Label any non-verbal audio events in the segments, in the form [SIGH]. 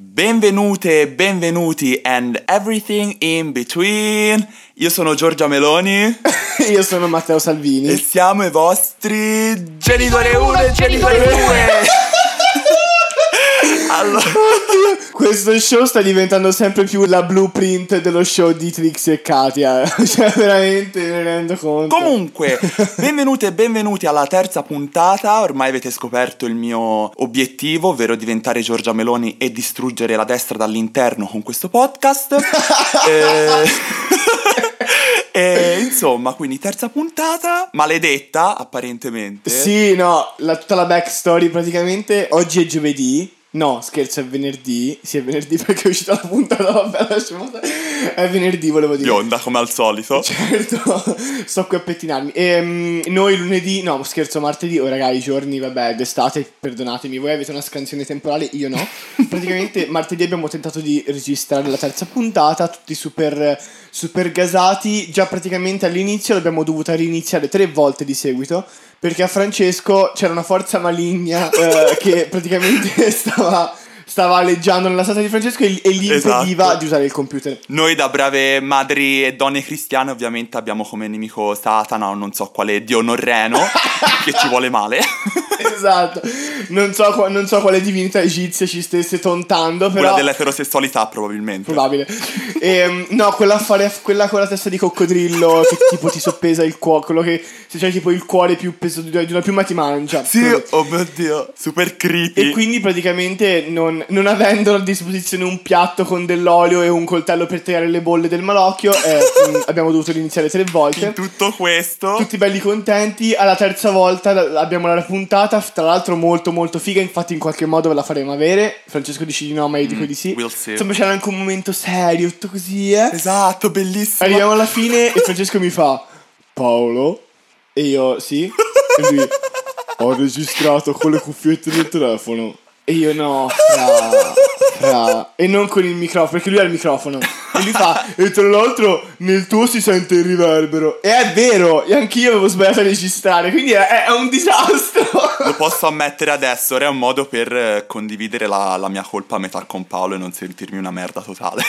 Benvenute, benvenuti and everything in between. Io sono Giorgia Meloni [LAUGHS] Io sono Matteo Salvini. e siamo i vostri genitori 1 e genitori 2. [LAUGHS] allora, Questo show sta diventando sempre più la blueprint dello show di Trixie e Katia. [LAUGHS] Cioè, veramente me ne rendo conto. comunque, [LAUGHS] benvenute e benvenuti alla terza puntata. Ormai avete scoperto il mio obiettivo, ovvero diventare Giorgia Meloni e distruggere la destra dall'interno con questo podcast. e... [LAUGHS] e, insomma, quindi terza puntata, maledetta apparentemente. Sì, no, la- tutta la backstory praticamente. Oggi è giovedì. No, scherzo, è venerdì. Sì, è venerdì perché è uscita la puntata. Vabbè, lasciamo. È venerdì, volevo dire. Bionda come al solito. [LAUGHS] Certo, sto qui a pettinarmi. Ehm, noi lunedì, no scherzo, martedì, oh raga, i giorni, vabbè, d'estate, perdonatemi, voi avete una scansione temporale, io no. Praticamente [LAUGHS] martedì abbiamo tentato di registrare la terza puntata, tutti super, super gasati. Già praticamente all'inizio l'abbiamo dovuta riniziare tre volte di seguito. Perché a Francesco c'era una forza maligna eh, che praticamente [LAUGHS] stava, stava alleggiando nella stanza di Francesco e, e gli Esatto. impediva di usare il computer. Noi da brave madri e donne cristiane ovviamente abbiamo come nemico Satana o non so quale dio norreno [LAUGHS] che ci vuole male. esatto. Non so, non so quale divinità egizia ci stesse tontando, Quella però. dell'eterosessualità probabilmente. Probabile. Ehm, no, quella, affare- quella con la testa di coccodrillo che tipo ti soppesa il cuore. Quello che se c'hai tipo il cuore più peso di di una piuma ti mangia. Sì, Quello- oh mio dio, super creepy. E quindi praticamente non, non avendo a disposizione un piatto con dell'olio e un coltello per tagliare le bolle del malocchio, eh, [LAUGHS] mh, abbiamo dovuto iniziare tre volte. In tutto questo, Tutti belli contenti. Alla terza volta abbiamo la puntata, tra l'altro molto molto figa, infatti in qualche modo ve la faremo avere. Francesco dice di no, ma io dico di sì. Mm, we'll. Insomma c'era anche un momento serio, tutto così, eh. esatto, bellissimo. Arriviamo alla fine e Francesco mi fa Paolo? E io sì. E lui ho registrato con le cuffiette del telefono. E io no, fra, fra. E non con il microfono, perché lui ha il microfono. E lui fa, e tra l'altro nel tuo si sente il riverbero. E è vero, e anch'io avevo sbagliato a registrare, quindi è, è un disastro. Lo posso ammettere adesso, ora è un modo per eh, condividere la, la mia colpa a metà con Paolo e non sentirmi una merda totale.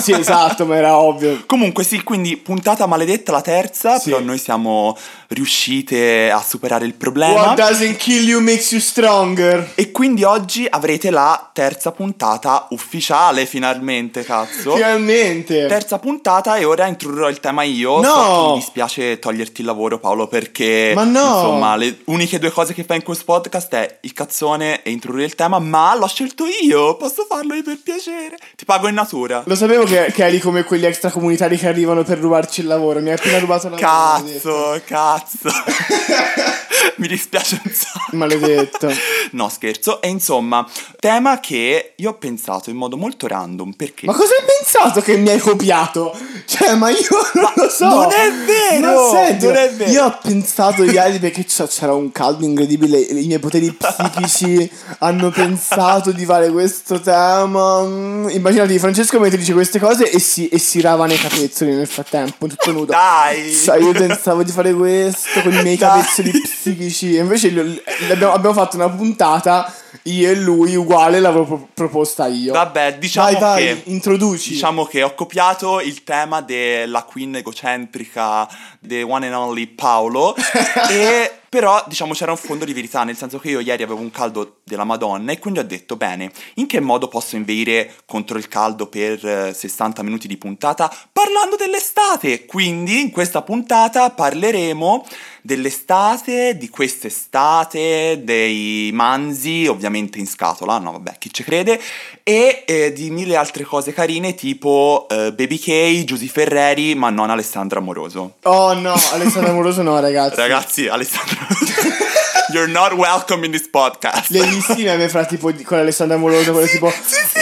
sì, esatto, ma era ovvio. Comunque sì, quindi puntata maledetta la terza, Sì. però noi siamo riuscite a superare il problema. What doesn't kill you makes you stronger. E quindi oggi avrete la terza puntata ufficiale finalmente, cazzo. Finalmente. Terza puntata e ora introdurrò il tema io. No! So mi dispiace toglierti il lavoro Paolo perché Ma no! insomma le uniche due cose che fai in questo podcast è il cazzone e introdurre il tema, ma l'ho scelto io, posso farlo io per piacere. Ti pago in natura. Lo sapevo che, che eri come quegli extracomunitari che arrivano per rubarci il lavoro. Mi hai appena rubato il lavoro. Cazzo, cazzo. [LAUGHS] mi dispiace un sacco. Maledetto. No, scherzo. E insomma, tema che io ho pensato in modo molto random perché Ma cosa hai pensato che mi hai copiato? Cioè, ma io non Ma lo so. non è vero, Ma senti, non è vero. Io ho pensato ieri perché c'era un caldo incredibile. I miei poteri psichici hanno pensato di fare questo tema. Mm, Immaginati Francesco mentre dice queste cose e si, e si rava nei capezzoli nel frattempo, tutto nudo. Dai! Sai, io pensavo di fare questo con i miei Dai. capezzoli psichici. E invece li- li abbiamo, abbiamo fatto una puntata, io e lui, uguale, l'avevo pro- proposta io. Vabbè, diciamo vai, vai, che introduci. Diciamo che ho copiato il tema della queen egocentrica, the one and only Paolo, [LAUGHS] e però diciamo c'era un fondo di verità, nel senso che io ieri avevo un caldo della Madonna e quindi ho detto bene, in che modo posso inveire contro il caldo per eh, 60 minuti di puntata parlando dell'estate? Quindi in questa puntata parleremo dell'estate, di quest'estate, dei manzi, ovviamente in scatola, no vabbè, chi ci crede, e eh, di mille altre cose carine tipo eh, Baby K, Giusy Ferreri, ma non Alessandra Amoroso. Oh no, Alessandro Amoroso no, ragazzi. [LAUGHS] Ragazzi, Alessandra [LAUGHS] You're not welcome in this podcast. Le i meme fra tipo con Alessandro Amoroso, quello tipo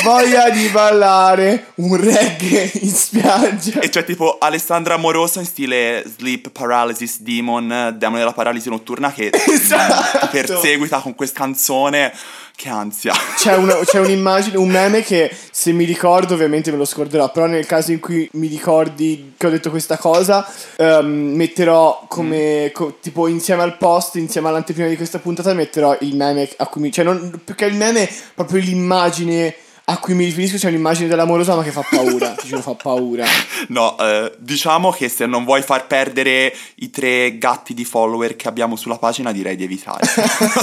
voglia di ballare un reggae in spiaggia. E c'è tipo Alessandra Amoroso in stile Sleep Paralysis Demon, demone della paralisi notturna che [LAUGHS] Esatto. perseguita con questa canzone. Che ansia. C'è, una- c'è un'immagine, un meme che se mi ricordo ovviamente me lo scorderò, però nel caso in cui mi ricordi che ho detto questa cosa, ehm, metterò come, co- tipo insieme al post, insieme all'anteprima di questa puntata, metterò il meme a cui mi... Cioè non, perché il meme è proprio l'immagine a cui mi riferisco c'è un'immagine dell'amorosa ma che fa paura, ti giuro fa paura. [LAUGHS] No, eh, diciamo che se non vuoi far perdere i tre gatti di follower che abbiamo sulla pagina direi di evitare.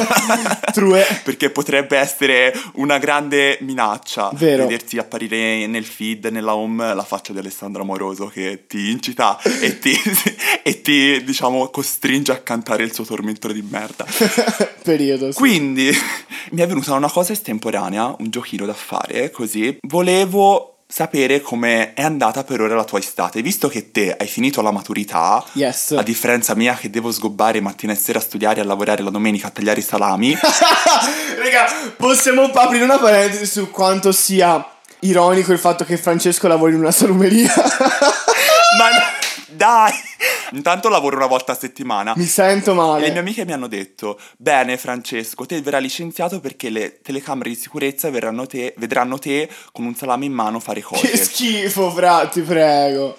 [LAUGHS] True. [LAUGHS] Perché potrebbe essere una grande minaccia Vero. vederti apparire nel feed, nella home, la faccia di Alessandro Amoroso che ti incita e ti, e ti diciamo, costringe a cantare il suo tormentore di merda. Periodo. sì. Quindi mi è venuta una cosa estemporanea, un giochino da fare, così. Volevo sapere come è andata per ora la tua estate, visto che te hai finito la maturità, Yes. a differenza mia che devo sgobbare mattina e sera a studiare e a lavorare la domenica a tagliare i salami. [LAUGHS] Raga, possiamo aprire una parentesi su quanto sia ironico il fatto che Francesco lavori in una salumeria. [LAUGHS] Ma dai! Intanto lavoro una volta a settimana. Mi sento E le mie male. amiche mi hanno detto: Bene, Francesco, te verrai licenziato perché le telecamere di sicurezza te- vedranno te con un salame in mano fare cose. Che schifo, fra, ti prego.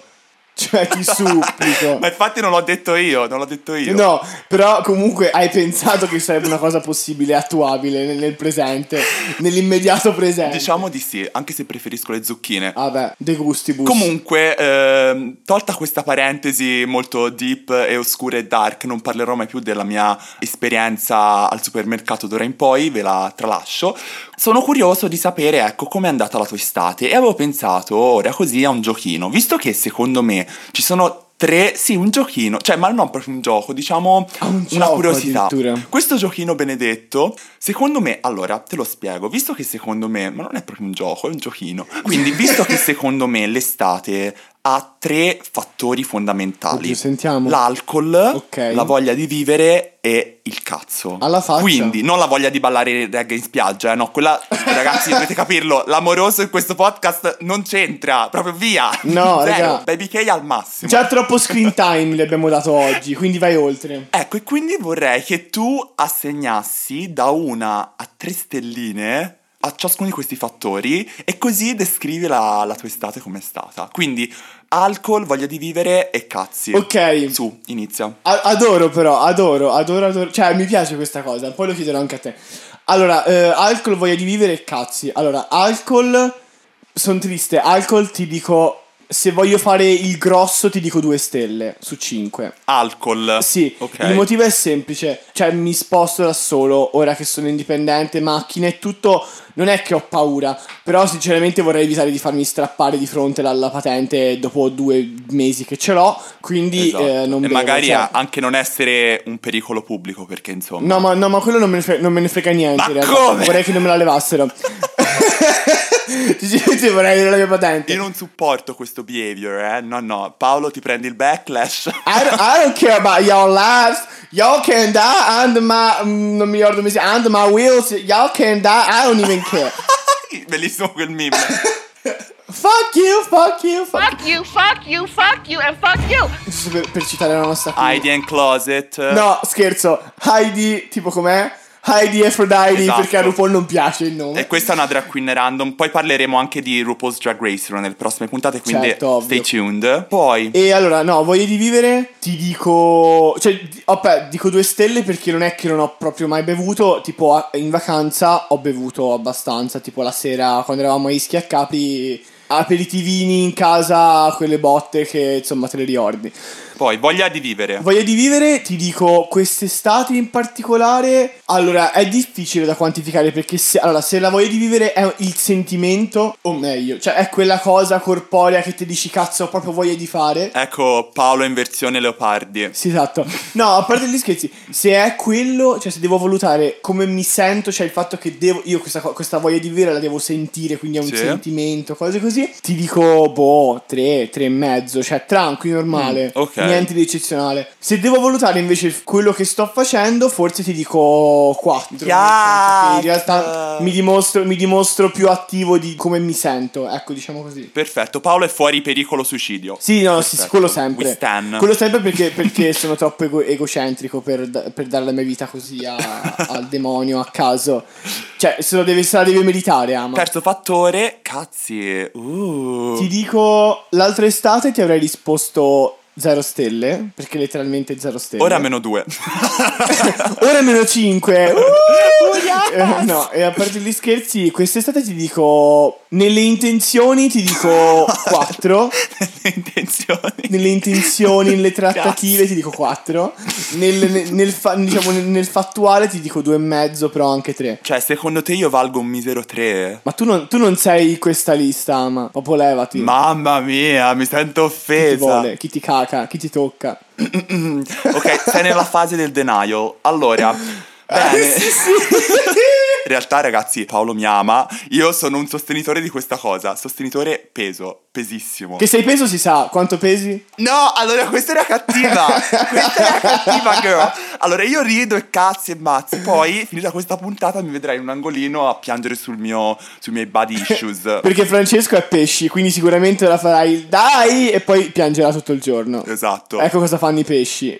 Cioè, ti supplico. [LAUGHS] Ma infatti non l'ho detto io, non l'ho detto io. No, però comunque hai pensato che sarebbe una cosa possibile, attuabile nel, nel presente, nell'immediato presente. Diciamo di sì, anche se preferisco le zucchine. Vabbè, de gustibus. Comunque, ehm, tolta questa parentesi molto deep e oscura e dark, non parlerò mai più della mia esperienza al supermercato d'ora in poi, ve la tralascio. Sono curioso di sapere, ecco, com'è andata la tua estate e avevo pensato ora così a un giochino, visto che secondo me ci sono tre, sì, un giochino, cioè, ma non proprio un gioco, diciamo Ah, un una gioco curiosità. Questo giochino benedetto, secondo me, allora, te lo spiego, visto che secondo me, ma non è proprio un gioco, è un giochino. Quindi, visto che secondo me l'estate ha tre fattori fondamentali. Oddio, sentiamo. L'alcol, Ok. la voglia di vivere e il cazzo. Alla faccia. Quindi, non la voglia di ballare reggae in spiaggia, eh, no, quella, [LAUGHS] ragazzi, dovete capirlo, l'amoroso in questo podcast non c'entra, proprio via. No, Zero. raga. Baby K al massimo. Già troppo screen time le abbiamo dato oggi, quindi vai oltre. Ecco, e quindi vorrei che tu assegnassi da una a tre stelline a ciascuno di questi fattori e così descrivi la, la tua estate com'è stata. Quindi alcol, voglia di vivere e cazzi. Ok. Su, inizia. A- adoro però, adoro, adoro, adoro. Cioè, mi piace questa cosa, poi lo chiederò anche a te. Allora, eh, alcol, voglia di vivere e cazzi. Allora, alcol, sono triste. Alcol ti dico, se voglio fare il grosso ti dico due stelle su cinque. Alcol. Sì, Ok. il motivo è semplice, cioè mi sposto da solo, ora che sono indipendente, macchine e tutto, non è che ho paura, però sinceramente vorrei evitare di farmi strappare di fronte la, la patente dopo due mesi che ce l'ho, quindi Esatto. eh, non e bevo, magari cioè- anche non essere un pericolo pubblico, perché insomma. No ma, no, ma quello non me ne frega, non me ne frega niente, Ma in realtà. come? vorrei che non me la levassero. [LAUGHS] Ti giuro, sì, vorrei avere la mia patente. Io non supporto questo behavior, eh. No, no. Paolo, ti prendi il backlash. I don't, I don't care about your lives. Y'all can die under my. mm, non mi ricordo come si Under my wheels. Y'all can die. I don't even care. [LAUGHS] Bellissimo quel meme. fuck you, fuck you, fuck Fuck you, fuck you, fuck you, and fuck you. Per, per citare la nostra. Heidi and Closet. No, scherzo. Heidi, tipo com'è? Heidi Aphrodite, Esatto. perché a RuPaul non piace il nome. E questa è una drag queen random. Poi parleremo anche di RuPaul's Drag Race nelle prossime puntate, quindi Certo, stay tuned. Poi, E allora, no, voglia di vivere, ti dico... Cioè, vabbè, dico due stelle perché non è che non ho proprio mai bevuto, tipo in vacanza ho bevuto abbastanza, tipo la sera quando eravamo a Ischia a Capri, aperitivini in casa, quelle botte che insomma te le ricordi. Poi, voglia di vivere. Voglia di vivere, ti dico, quest'estate in particolare, allora è difficile da quantificare perché se, allora, se la voglia di vivere è il sentimento, o meglio, cioè è quella cosa corporea che ti dici cazzo ho proprio voglia di fare. Ecco Paolo in versione leopardi. Sì, esatto. No, a parte gli scherzi, se è quello, cioè se devo valutare come mi sento, cioè il fatto che devo, io questa, questa voglia di vivere la devo sentire, quindi è un Sì. sentimento, cose così, ti dico, boh, tre, tre e mezzo, cioè tranquillo, normale, Mm, ok. Niente di eccezionale. Se devo valutare invece quello che sto facendo, forse ti dico quattro. nel senso che in realtà mi dimostro, mi dimostro più attivo di come mi sento, ecco, diciamo così. Perfetto, Paolo è fuori pericolo suicidio. Sì, no, sì, quello sempre. Quello sempre perché, perché sono troppo ego- egocentrico per, per dare la mia vita così a- [LAUGHS] al demonio a caso. Cioè, se, lo deve, se la deve meritare, ama. Terzo fattore, cazzi. Uh. Ti dico, l'altra estate ti avrei risposto zero stelle, perché letteralmente zero stelle. Ora meno due. [LAUGHS] Ora meno 5. [LAUGHS] no, e a parte gli scherzi, quest'estate ti dico Nelle intenzioni ti dico [LAUGHS] 4. Le intenzioni. Nelle intenzioni, nelle trattative ti dico 4. Nel, nel- nel fa- diciamo, nel- nel fattuale ti dico 2,5, però anche 3. Cioè, secondo te io valgo un misero 3? Ma tu non, tu non sei questa lista, ma proprio levati. Mamma mia, mi sento chi ti offesa. vuole, chi ti caca, chi ti tocca. ok, sei nella fase del denial. Allora, [LAUGHS] bene. Eh, sì, sì. [LAUGHS] In realtà, ragazzi, Paolo mi ama. Io sono un sostenitore di questa cosa. Sostenitore peso, pesissimo. che sei peso si sa, quanto pesi? No, allora questa era cattiva. questa era cattiva, girl. Allora io rido e cazzi e mazzi. Poi, finita questa puntata, mi vedrai in un angolino a piangere sul mio, sui miei body issues. [LAUGHS] Perché Francesco è pesci, quindi sicuramente la farai dai e poi piangerà tutto il giorno. Esatto. Ecco cosa fanno i pesci.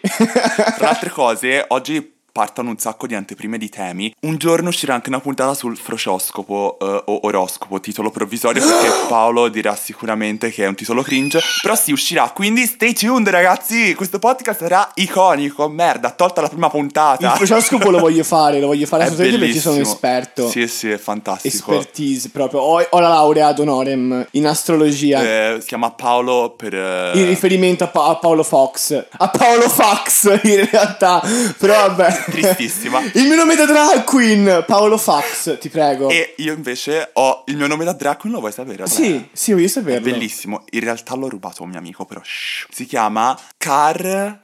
Tra altre cose, oggi partono un sacco di anteprime di temi. Un giorno uscirà anche una puntata sul frocioscopo eh, o oroscopo, titolo provvisorio perché [GASPS] Paolo dirà sicuramente che è un titolo cringe, però si uscirà, quindi stay tuned ragazzi, questo podcast sarà iconico, merda, tolta la prima Il puntata. frocioscopo lo voglio fare, lo voglio fare assolutamente perché sono esperto. Sì, sì, è fantastico. Expertise proprio. Ho, ho la laurea ad honorem in astrologia. Eh, si chiama Paolo per... eh, In riferimento a, Pa- a Paolo Fox. A Paolo Fox [LAUGHS] in realtà. Però vabbè. [LAUGHS] Tristissima. Il mio nome da drag queen. Paolo Fox, ti prego. E io invece ho il mio nome da drag queen, lo vuoi sapere? Sì, sì, voglio È saperlo. bellissimo. In realtà l'ho rubato a un mio amico, però shh. si chiama Car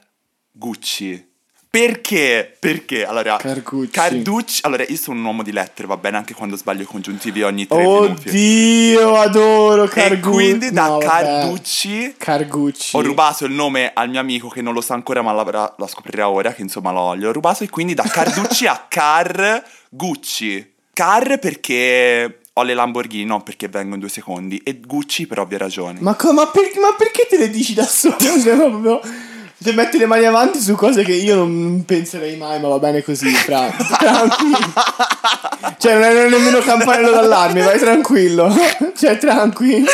Gucci. Perché? Perché? Allora, Cargucci. Carducci. Allora, io sono un uomo di lettere, va bene anche quando sbaglio i congiuntivi ogni tre minuti. Oddio, adoro E Cargucci. quindi da No. Carducci Cargucci. ho rubato il nome al mio amico che non lo sa ancora, ma la scoprirà ora. Che insomma l'ho, gli ho rubato. E quindi da Carducci a [LAUGHS] Car Gucci. Car perché ho le Lamborghini, non perché vengo in due secondi. E Gucci per ovvie ragioni. Ma, co- ma per- ma perché te le dici da solo? [LAUGHS] Cioè, metti le mani avanti su cose che io non penserei mai, ma va bene così, fra. Tranquillo. Cioè, non è nemmeno campanello d'allarme, vai tranquillo. [LAUGHS] Cioè, tranquillo.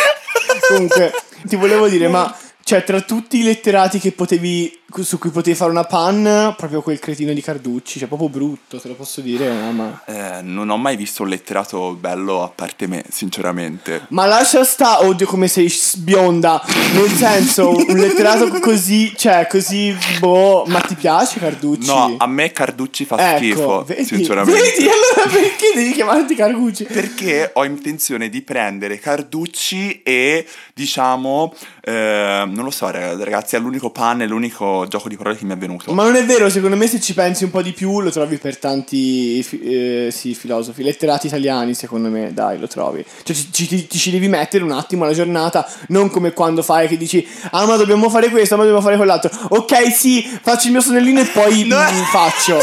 Comunque, ti volevo dire, ma... Cioè, tra tutti i letterati che potevi... Su cui potevi fare una pan, proprio quel cretino di Carducci. Cioè, proprio brutto, te lo posso dire, no, ma... Eh, non ho mai visto un letterato bello a parte me, sinceramente. Ma lascia sta, oddio come sei bionda, nel senso, un letterato così, cioè così, boh, ma ti piace Carducci? No, a me Carducci fa ecco, schifo, vedi, sinceramente. vedi, [LAUGHS] allora perché devi chiamarti Carducci? Perché ho intenzione di prendere Carducci e diciamo, eh, non lo so ragazzi, è l'unico pan, è l'unico gioco di parole che mi è venuto. Ma non è vero, secondo me se ci pensi un po' di più lo trovi per tanti eh, sì, filosofi, letterati italiani secondo me, dai, lo trovi. Cioè ci, ci- ti ci devi mettere un attimo alla giornata, non come quando fai che dici, ah ma dobbiamo fare questo, ma dobbiamo fare quell'altro. Ok, sì, faccio il mio sonnellino e poi [LAUGHS] No. faccio.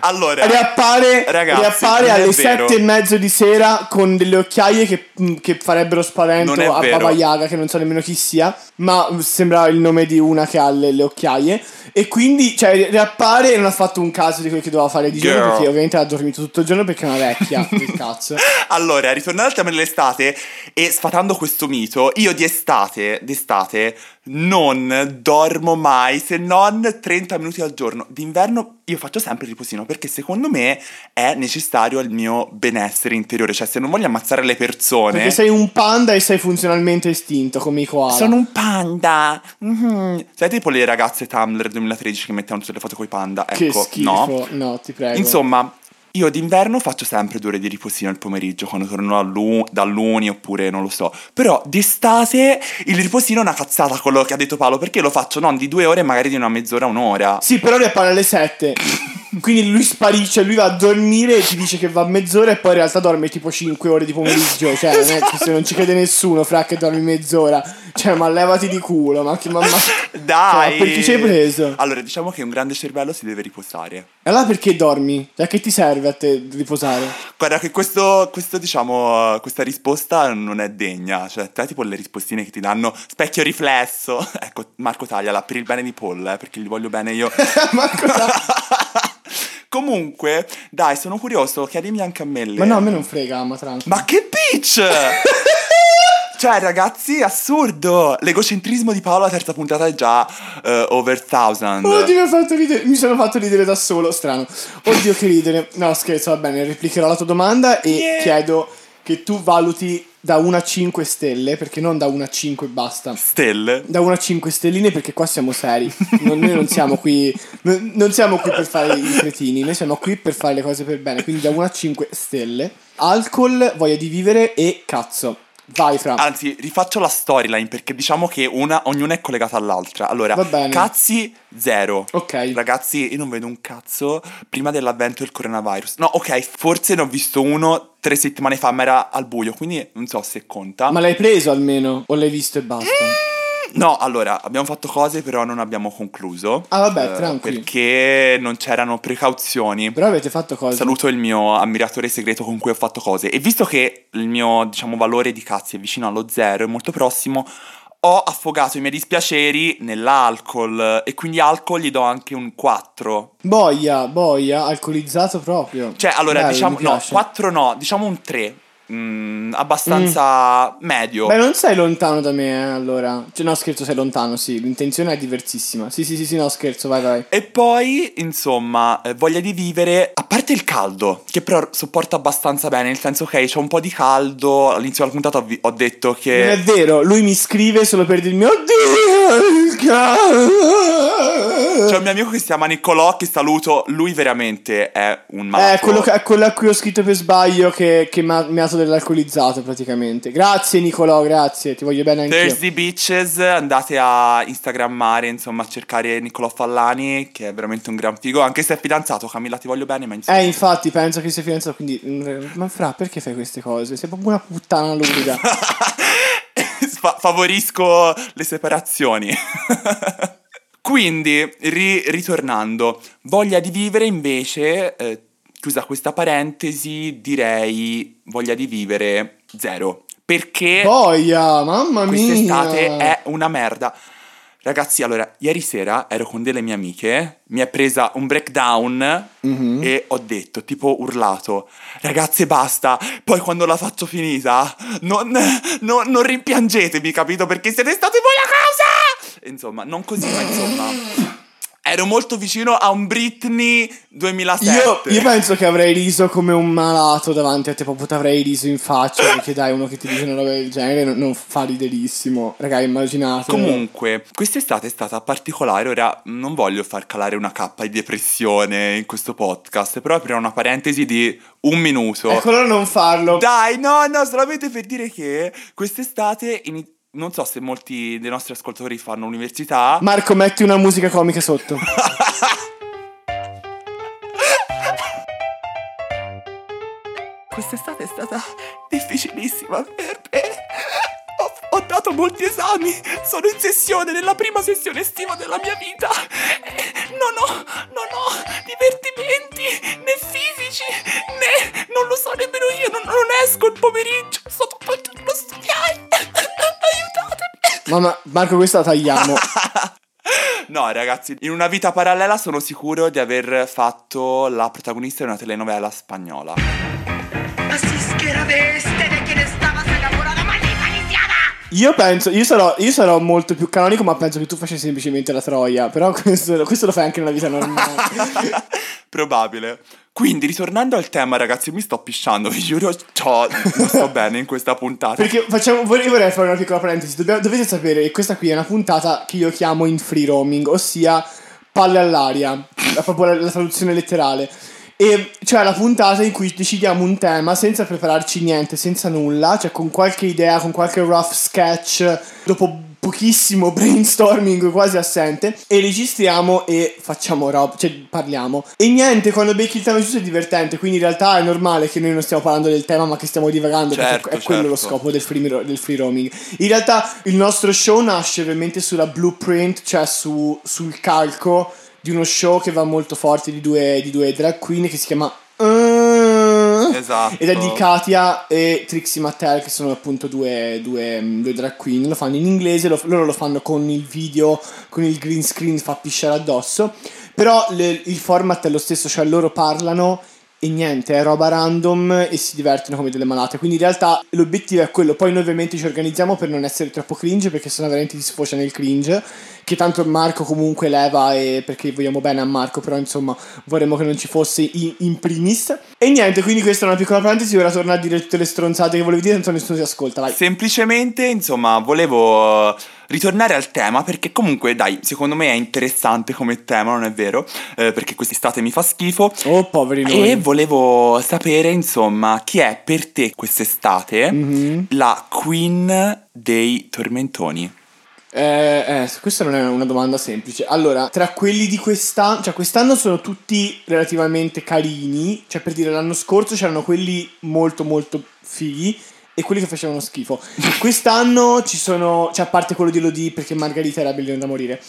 Allora, riappare, ragazzi, riappare alle sette e mezzo di sera con delle occhiaie che, mm, che farebbero spavento a. Baba Yaga, che non so nemmeno chi sia, ma sembra il nome di una che ha le, le occhiaie. E quindi, cioè, ri- riappare e non ha fatto un caso di quello che doveva fare di giorno, perché ovviamente ha dormito tutto il giorno perché è una vecchia, [LAUGHS] del cazzo. Allora, ritornando al tema dell'estate e sfatando questo mito, io di estate, d'estate, non dormo mai se non 30 minuti al giorno. D'inverno io faccio sempre il riposino perché secondo me è necessario al mio benessere interiore. Cioè, se non voglio ammazzare le persone. Perché sei un panda e sei funzionalmente estinto, come i koala. Sono un panda. Mhm. Sai tipo le ragazze Tumblr 2013 che mettevano tutte le foto con i panda? Che Ecco, schifo. no. No, ti prego. Insomma, io d'inverno faccio sempre due ore di riposino al pomeriggio quando torno all'u- dall'uni oppure non lo so. Però d'estate il riposino è una cazzata quello che ha detto Paolo perché lo faccio non di due ore, magari di una mezz'ora, un'ora. Sì, però riappare alle 7. [LAUGHS] Quindi lui sparisce, lui va a dormire e ti dice che va mezz'ora e poi in realtà dorme tipo 5 ore di pomeriggio. Cioè, non è se non ci crede nessuno, fra che dormi mezz'ora. Cioè, ma levati di culo, ma che mamma. [LAUGHS] Dai! Cioè, per chi ci hai preso? Allora, diciamo che un grande cervello si deve riposare. E allora perché dormi? Cioè, che ti serve a te riposare? Guarda che questo, questo, diciamo, questa risposta non è degna. Cioè, te tipo le rispostine che ti danno specchio riflesso. [LAUGHS] ecco, Marco tagliala per il bene di Paul, eh, perché gli voglio bene io. [LAUGHS] ma cosa? [LAUGHS] Comunque, dai, sono curioso, chiedimi anche a me. le- Ma no, a me non frega, ma tranquillo. Ma che bitch! Cioè, ragazzi, assurdo! L'egocentrismo di Paolo, la terza puntata è già eh, over thousand. Oddio, mi, fatto ridere- mi sono fatto ridere da solo, strano. Oddio, che ridere. No, scherzo, va bene, replicherò la tua domanda e Yeah. chiedo che tu valuti da 1 a 5 stelle, perché non da 1 a 5 e basta. Stelle. Da 1 a 5 stelline perché qua siamo seri. Non- noi non siamo qui. non, non siamo qui per fare i cretini, noi siamo qui per fare le cose per bene. Quindi da 1 a 5 stelle. Alcol, voglia di vivere e cazzo. Vai, Fra. Anzi, rifaccio la storyline perché diciamo che una, ognuna è collegata all'altra. Allora, cazzi zero. Ok. Ragazzi, io non vedo un cazzo prima dell'avvento del coronavirus. No, ok, forse ne ho visto uno tre settimane fa, ma era al buio, quindi non so se conta. Ma l'hai preso almeno? O l'hai visto e basta? No, allora, abbiamo fatto cose, però non abbiamo concluso. Ah, vabbè, Eh, tranquilli. Perché non c'erano precauzioni. Però avete fatto cosa? Saluto il mio ammiratore segreto con cui ho fatto cose. E visto che il mio, diciamo, valore di cazzi è vicino allo zero, è molto prossimo, ho affogato i miei dispiaceri nell'alcol. E quindi alcol gli do anche un 4. Boia, boia, alcolizzato proprio. Cioè, allora, Bello, diciamo, no, piace. 4 no, diciamo un 3. Mm, abbastanza medio. Beh, non sei lontano da me, eh, allora. Cioè, no, scherzo, sei lontano, sì. L'intenzione è diversissima. Sì, sì, sì, sì, no, scherzo, vai, vai. E poi, insomma, eh, voglia di vivere, a parte il caldo, che però sopporto abbastanza bene, nel senso che c'è un po' di caldo, all'inizio della puntata ho, detto Non che... è vero, lui mi scrive solo per dirmi Oddio, il caldo. C'è un mio amico che si chiama Niccolò, che saluto, lui veramente è un malato. Eh, quello, che- è quello a cui ho scritto per sbaglio che, che mi ha dato dell'alcolizzato praticamente. Grazie Nicolò, grazie, ti voglio bene anch'io. Thursday Bitches, andate a instagrammare, insomma, a cercare Niccolò Fallani, che è veramente un gran figo, anche se è fidanzato, Camilla ti voglio bene, ma insomma... Eh, infatti, penso che sia fidanzato, quindi... mm, Ma fra, perché fai queste cose? Sei proprio una puttana luriga. [LAUGHS] Fa- favorisco le separazioni. [LAUGHS] Quindi, ri- ritornando, voglia di vivere invece, eh, chiusa questa parentesi, direi voglia di vivere zero. Perché Boia, mamma mia. quest'estate è una merda. Ragazzi, allora, ieri sera ero con delle mie amiche, mi è presa un breakdown Mhm. e ho detto, tipo urlato, ragazze basta, poi quando la faccio finita, non, non, non rimpiangetemi, capito? Perché siete state voi la causa! Insomma, non così, ma insomma, ero molto vicino a un Britney 2007. Io, io penso che avrei riso come un malato davanti a te, proprio ti avrei riso in faccia, [LAUGHS] perché dai, uno che ti dice una roba del genere non, non fa riderissimo. Raga, immaginate. Comunque, quest'estate è stata particolare. Ora non voglio far calare una cappa di depressione in questo podcast, però aprirò una parentesi di un minuto. Ecco, allora non farlo. Dai, no, no, solamente per dire che quest'estate ini- non so se molti dei nostri ascoltatori fanno università. Marco, metti una musica comica sotto. [LAUGHS] Quest'estate è stata difficilissima per me. Ho, dato molti esami, sono in sessione, nella prima sessione estiva della mia vita. E Non ho, non ho divertimenti né fisici né non lo so nemmeno io, non, non esco il pomeriggio, sto tutto il giorno a studiare. [LAUGHS] Aiutatemi. Mamma, Marco, questa la tagliamo. [LAUGHS] No, ragazzi, in una vita parallela sono sicuro di aver fatto la protagonista di una telenovela spagnola. Así es que era Io penso, io sarò, io sarò molto più canonico, ma penso che tu facessi semplicemente la troia. Però [LAUGHS] questo, questo lo fai anche nella vita normale. [LAUGHS] Probabile. Quindi, ritornando al tema, ragazzi, mi sto pisciando, vi giuro, ciò, non sto bene in questa puntata. Perché facciamo, vorrei, vorrei fare una piccola parentesi. Dobbiamo- dovete sapere che questa qui è una puntata che io chiamo in free roaming, ossia palle all'aria, la, proprio la, la traduzione letterale. E cioè la puntata in cui decidiamo un tema senza prepararci niente, senza nulla, cioè con qualche idea, con qualche rough sketch, dopo pochissimo brainstorming quasi assente, e registriamo e facciamo roba, cioè parliamo. E niente, quando becchi il tema giusto è divertente, quindi in realtà è normale che noi non stiamo parlando del tema, ma che stiamo divagando, Certo, perché è quello lo certo. scopo del free, del free roaming. In realtà il nostro show nasce ovviamente sulla blueprint, cioè su- sul calco di uno show che va molto forte di due, di due drag queen che si chiama... Uh, Esatto. Ed è di Katia e Trixie Mattel che sono appunto due, due, due drag queen. Lo fanno in inglese, lo- loro lo fanno con il video, con il green screen, fa pisciare addosso. Però le- il format è lo stesso, cioè loro parlano e niente, è roba random e si divertono come delle malate. Quindi in realtà l'obiettivo è quello. Poi noi ovviamente ci organizziamo per non essere troppo cringe perché sennò veramente si sfocia nel cringe. Che tanto Marco comunque leva e perché vogliamo bene a Marco, però insomma vorremmo che non ci fosse in, in primis. E niente, quindi questa è una piccola parentesi. Ora torno a dire tutte le stronzate che volevi dire, tanto nessuno si ascolta. Vai. Semplicemente, insomma, volevo ritornare al tema perché comunque, dai, secondo me è interessante come tema, non è vero? Eh, perché quest'estate mi fa schifo. Oh, poveri noi. E volevo sapere, insomma, chi è per te quest'estate Mhm. la queen dei tormentoni? Eh, eh, questa non è una domanda semplice. Allora, tra quelli di quest'anno, cioè quest'anno sono tutti relativamente carini, cioè per dire l'anno scorso c'erano quelli molto molto fighi e quelli che facevano schifo. Quest'anno ci sono, cioè a parte quello di Elodie perché Margarita era bellina da morire.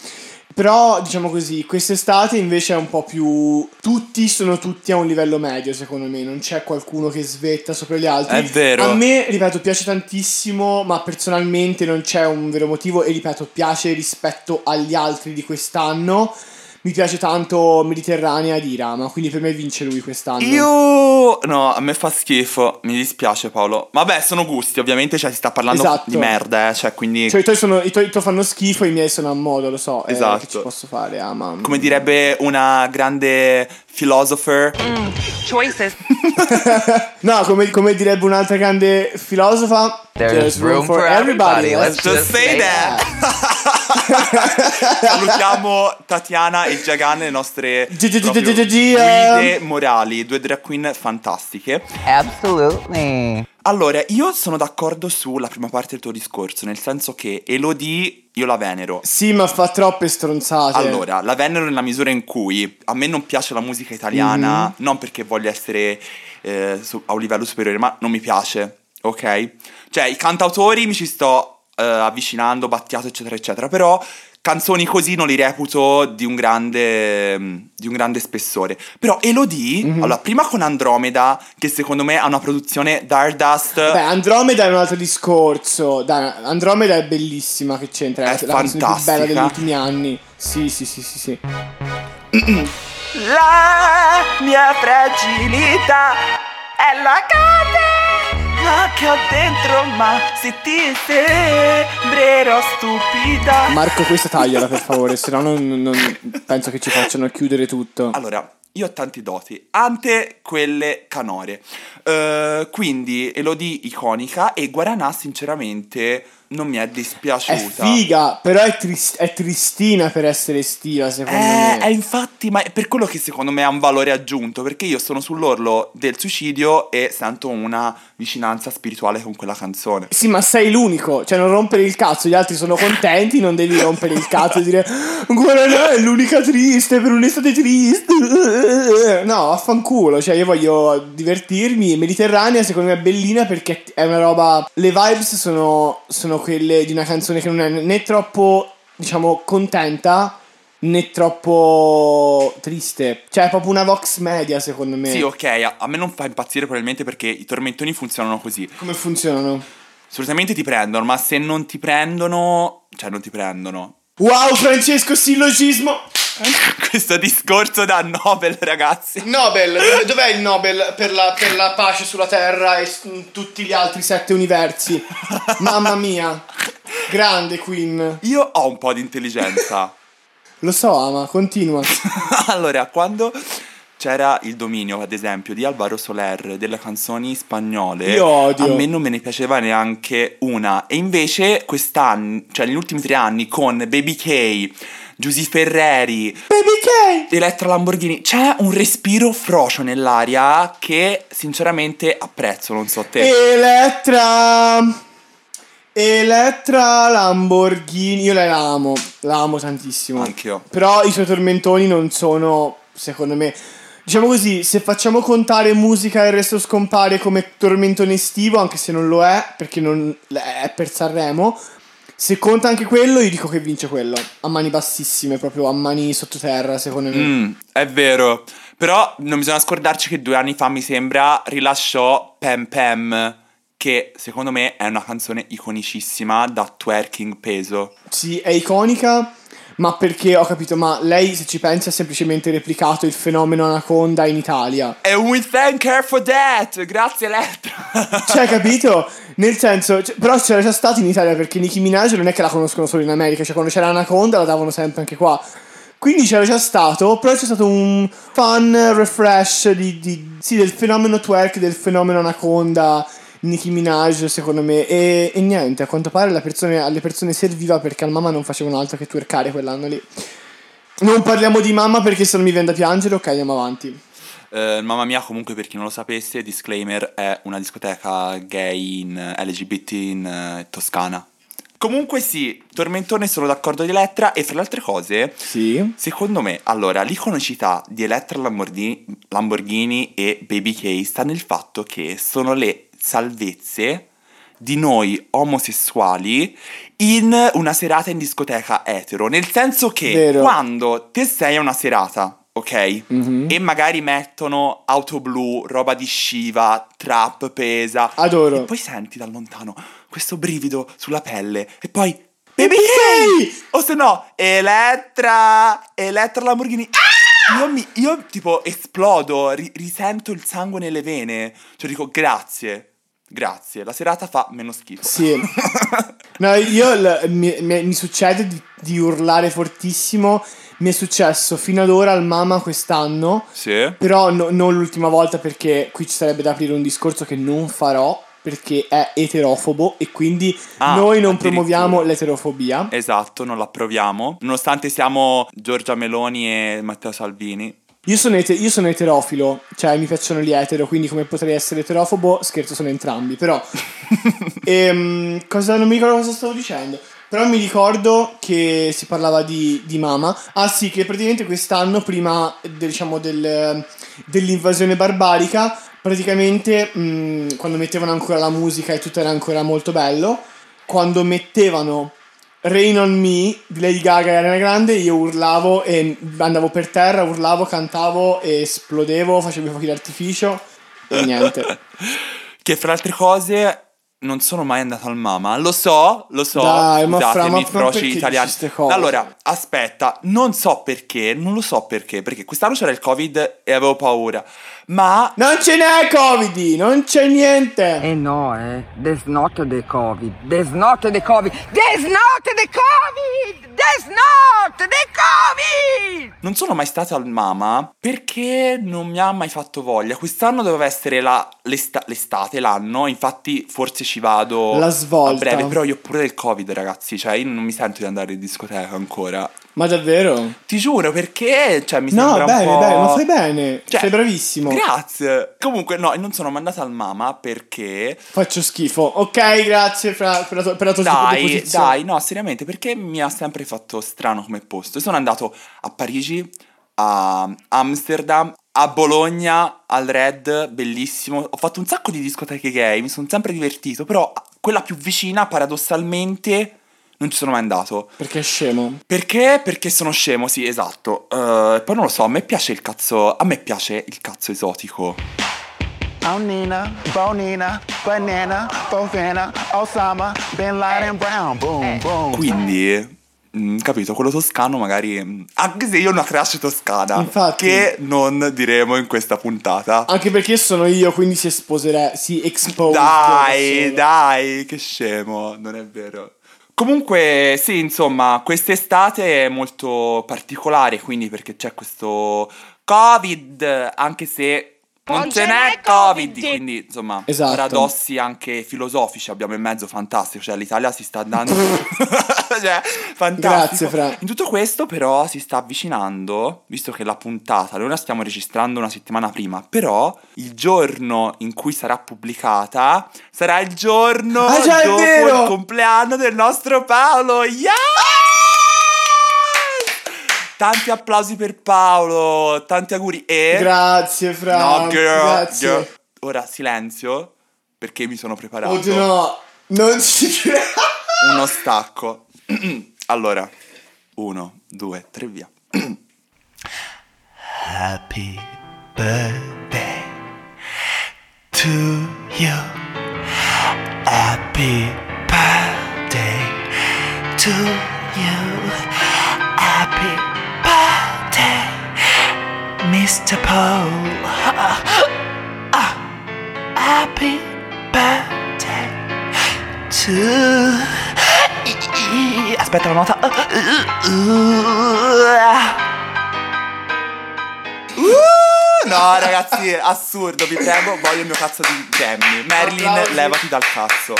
Però, diciamo così, quest'estate invece è un po' più... Tutti sono tutti a un livello medio, secondo me. Non c'è qualcuno che svetta sopra gli altri. È vero. A me, ripeto, piace tantissimo, ma personalmente non c'è un vero motivo. E ripeto, piace rispetto agli altri di quest'anno. Mi piace tanto Mediterranea di Rama, quindi per me vince lui quest'anno. Io no, a me fa schifo, mi dispiace Paolo. Vabbè, sono gusti, ovviamente, cioè si sta parlando Esatto. di merda, eh, cioè quindi Cioè, i tuoi, sono, i tuoi- i tuoi fanno schifo, i miei sono a modo, lo so. eh, Esatto. che ci posso fare? Ah, ma... come direbbe una grande philosopher, Choices. [LAUGHS] No, come, come direbbe un'altra grande filosofa, There's room for everybody, let's just say that. [LAUGHS] Salutiamo Tatiana e Jagan, le nostre guide morali, due drag queen fantastiche. Absolutely. Allora, io sono d'accordo sulla prima parte del tuo discorso, nel senso che Elodie io la venero. Sì, ma fa troppe stronzate. Allora, la venero nella misura in cui a me non piace la musica italiana, non perché voglio essere eh, su- a un livello superiore, ma non mi piace, ok? Cioè, i cantautori mi ci sto eh, avvicinando, Battiato, eccetera, eccetera, però canzoni così non li reputo di un grande, di un grande spessore. Però Elodie, allora, prima con Andromeda, che secondo me ha una produzione Dardust... Beh, Andromeda è un altro discorso. Dai, Andromeda è bellissima, che c'entra? È la canzone più fantastica. bella degli ultimi anni. Sì, sì, sì, sì, sì. [CLEARS THROAT] La mia fragilità è la catena che ho dentro, ma se ti sembrerò stupida. Marco, questa tagliala per favore, se no non, non- penso che ci facciano chiudere tutto. Allora, io ho tanti doti, ante quelle canore. Eh, quindi Elodie iconica e Guaranà sinceramente non mi è È dispiaciuta. figa, però è, tris- è tristina per essere estiva, secondo Eh, me. è infatti, ma è per quello che secondo me ha un valore aggiunto, perché io sono sull'orlo del suicidio e sento una vicinanza spirituale con quella canzone. Sì, ma sei l'unico, cioè non rompere il cazzo, gli altri sono contenti, non devi rompere il cazzo e dire Guarda, è l'unica triste per un'estate triste. No, affanculo, cioè io voglio divertirmi. Mediterranea secondo me è bellina perché è una roba... Le vibes sono, sono quelle di una canzone che non è né troppo, diciamo, contenta né troppo triste. Cioè è proprio una vox media secondo me. Sì, ok, a, a me non fa impazzire probabilmente perché i tormentoni funzionano così. Come funzionano? Solitamente ti prendono, ma se non ti prendono, cioè non ti prendono. Wow, Francesco, sillogismo! [LAUGHS] Questo discorso da Nobel, ragazzi. Nobel, dov- dov'è il Nobel per la, per la pace sulla Terra e s- in tutti gli altri sette universi? Mamma mia, grande Queen. Io ho un po' di intelligenza. Lo so, Ama, continua. [LAUGHS] allora, quando c'era il dominio, ad esempio, di Alvaro Soler delle canzoni spagnole, Io odio. a me non me ne piaceva neanche una. E invece quest'anno, cioè negli ultimi tre anni, con Baby K, Giusy Ferreri, Baby K! Elettra Lamborghini, c'è un respiro frocio nell'aria che sinceramente apprezzo, non so te. Elettra. Elettra Lamborghini. Io la amo, la amo tantissimo. Anch'io. Però i suoi tormentoni non sono, secondo me. Diciamo così, se facciamo contare musica e il resto scompare come tormentone estivo, anche se non lo è, perché non è per Sanremo. Se conta anche quello, io dico che vince quello. A mani bassissime, proprio a mani sottoterra, secondo me. Mm, è vero. Però non bisogna scordarci che due anni fa, mi sembra, rilasciò Pam Pam, che secondo me è una canzone iconicissima da twerking peso. Sì, è iconica, Ma perché ho capito, ma lei se ci pensi ha semplicemente replicato il fenomeno Anaconda in Italia. And we thank her for that! Grazie Elettra! [LAUGHS] Cioè, capito? Nel senso, cioè, però c'era già stato in Italia perché Nicki Minaj non è che la conoscono solo in America, cioè quando c'era Anaconda la davano sempre anche qua. Quindi c'era già stato, però c'è stato un fun refresh di, di- sì, del fenomeno twerk, del fenomeno Anaconda, Nicki Minaj secondo me. E, e niente, a quanto pare alle persone, alle persone serviva perché al mamma non facevano altro che twerkare quell'anno lì. Non parliamo di mamma perché se non mi viene da piangere, ok andiamo avanti. Eh, mamma mia, comunque, per chi non lo sapesse, disclaimer, è una discoteca gay in LGBT in eh, Toscana. Comunque sì, tormentone sono d'accordo di Elettra e fra le altre cose, Sì. secondo me, allora, l'iconicità di Elettra Lamborghini, Lamborghini e Baby K sta nel fatto che sono le salvezze di noi omosessuali in una serata in discoteca etero, nel senso che Vero. quando te sei a una serata, ok? Mhm. E magari mettono auto blu, roba di Shiva, trap pesa. Adoro. E poi senti da lontano questo brivido sulla pelle e poi Baby K! O se no, Elettra, Elettra Lamborghini. Io, mi, io tipo esplodo, ri- risento il sangue nelle vene. Cioè dico grazie, grazie. La serata fa meno schifo. Sì. [LAUGHS] No, io l- mi, mi- mi succede di, di urlare fortissimo. Mi è successo fino ad ora al Mama quest'anno. Sì. Però no- non l'ultima volta perché qui ci sarebbe da aprire un discorso che non farò perché è eterofobo e quindi Ah, noi non promuoviamo l'eterofobia. Esatto, non l'approviamo. Nonostante siamo Giorgia Meloni e Matteo Salvini. Io sono, ete- io sono eterofilo, cioè mi piacciono gli etero, quindi come potrei essere eterofobo, scherzo, sono entrambi, però... [LAUGHS] Ehm, cosa, non mi ricordo cosa stavo dicendo. Però mi ricordo che si parlava di, di Mama. Ah sì, che praticamente quest'anno, prima diciamo, del- dell'invasione barbarica, praticamente mh, quando mettevano ancora la musica e tutto era ancora molto bello, quando mettevano Rain on Me di Lady Gaga e Ariana Grande, io urlavo e andavo per terra, urlavo, cantavo e esplodevo, facevo i fuochi d'artificio e niente. [LAUGHS] Che fra altre cose non sono mai andato al Mama. Lo so, lo so. Dai, ma fra- ma- froci italiani. Allora, aspetta, non so perché, non lo so perché, perché quest'anno c'era il Covid e avevo paura. Ma Non ce n'è Covid, non c'è niente. Eh no, eh. There's not the COVID. There's not the COVID. There's not the COVID! There's not the COVID! non sono mai stato al Mama perché non mi ha mai fatto voglia. Quest'anno doveva essere la- l'esta- l'estate, l'anno, infatti forse ci vado La svolta. a breve, però io ho pure del Covid, ragazzi, cioè io non mi sento di andare in discoteca ancora. Ma davvero? Ti giuro, perché cioè, mi No, sembra un bene, po'... bene, ma fai bene. Cioè, Sei bravissimo. Grazie. Comunque, no, non sono mandata al Mama perché... Faccio schifo. Ok, grazie fra- per la tua, per la tua Dai, dai, no, seriamente, perché mi ha sempre fatto strano come posto. Sono andato a Parigi, a Amsterdam, a Bologna, al Red, bellissimo. Ho fatto un sacco di discoteche gay, mi sono sempre divertito, però quella più vicina, paradossalmente, non ci sono mai andato. Perché è scemo. Perché? Perché sono scemo, sì, esatto. Eh, poi non lo so, a me piace il cazzo. A me piace il cazzo esotico. Oh Nina, Bonina, Banana, Bovana, Osama, Bin Laden, Brown, boom, boom. Quindi, mm, capito, quello toscano magari. Anche se io ho una crush toscana. Infatti. Che non diremo in questa puntata. Anche perché sono io, quindi si esposerà, si expose. Dai, dai, che scemo, non è vero. Comunque, sì, insomma, quest'estate è molto particolare, quindi perché c'è questo Covid, anche se non, ce n'è Covid, quindi insomma, Esatto. paradossi anche filosofici abbiamo in mezzo fantastico, cioè l'Italia si sta andando [LAUGHS] [LAUGHS] cioè, fantastico. Grazie, Fra. In tutto questo però si sta avvicinando, visto che la puntata, noi la stiamo registrando una settimana prima, però il giorno in cui sarà pubblicata sarà il giorno Ah, già, dopo il compleanno del nostro Paolo. Yes! Tanti applausi per Paolo, tanti auguri e... Grazie, Fra. No, girl, Grazie. girl. Ora silenzio, perché mi sono preparato. Oddio, no. Non ci credo. Uno stacco. [CLEARS THROAT] allora, uno, due, tre, via. [CLEARS THROAT] Happy birthday to you. Happy birthday to you. Happy birthday, Mr. Paul. Ah, happy birthday to. Aspetta la nota. Uh, no, ragazzi, assurdo, vi prego, voglio il mio cazzo di Grammy. Marilyn, Applausi. levati dal cazzo.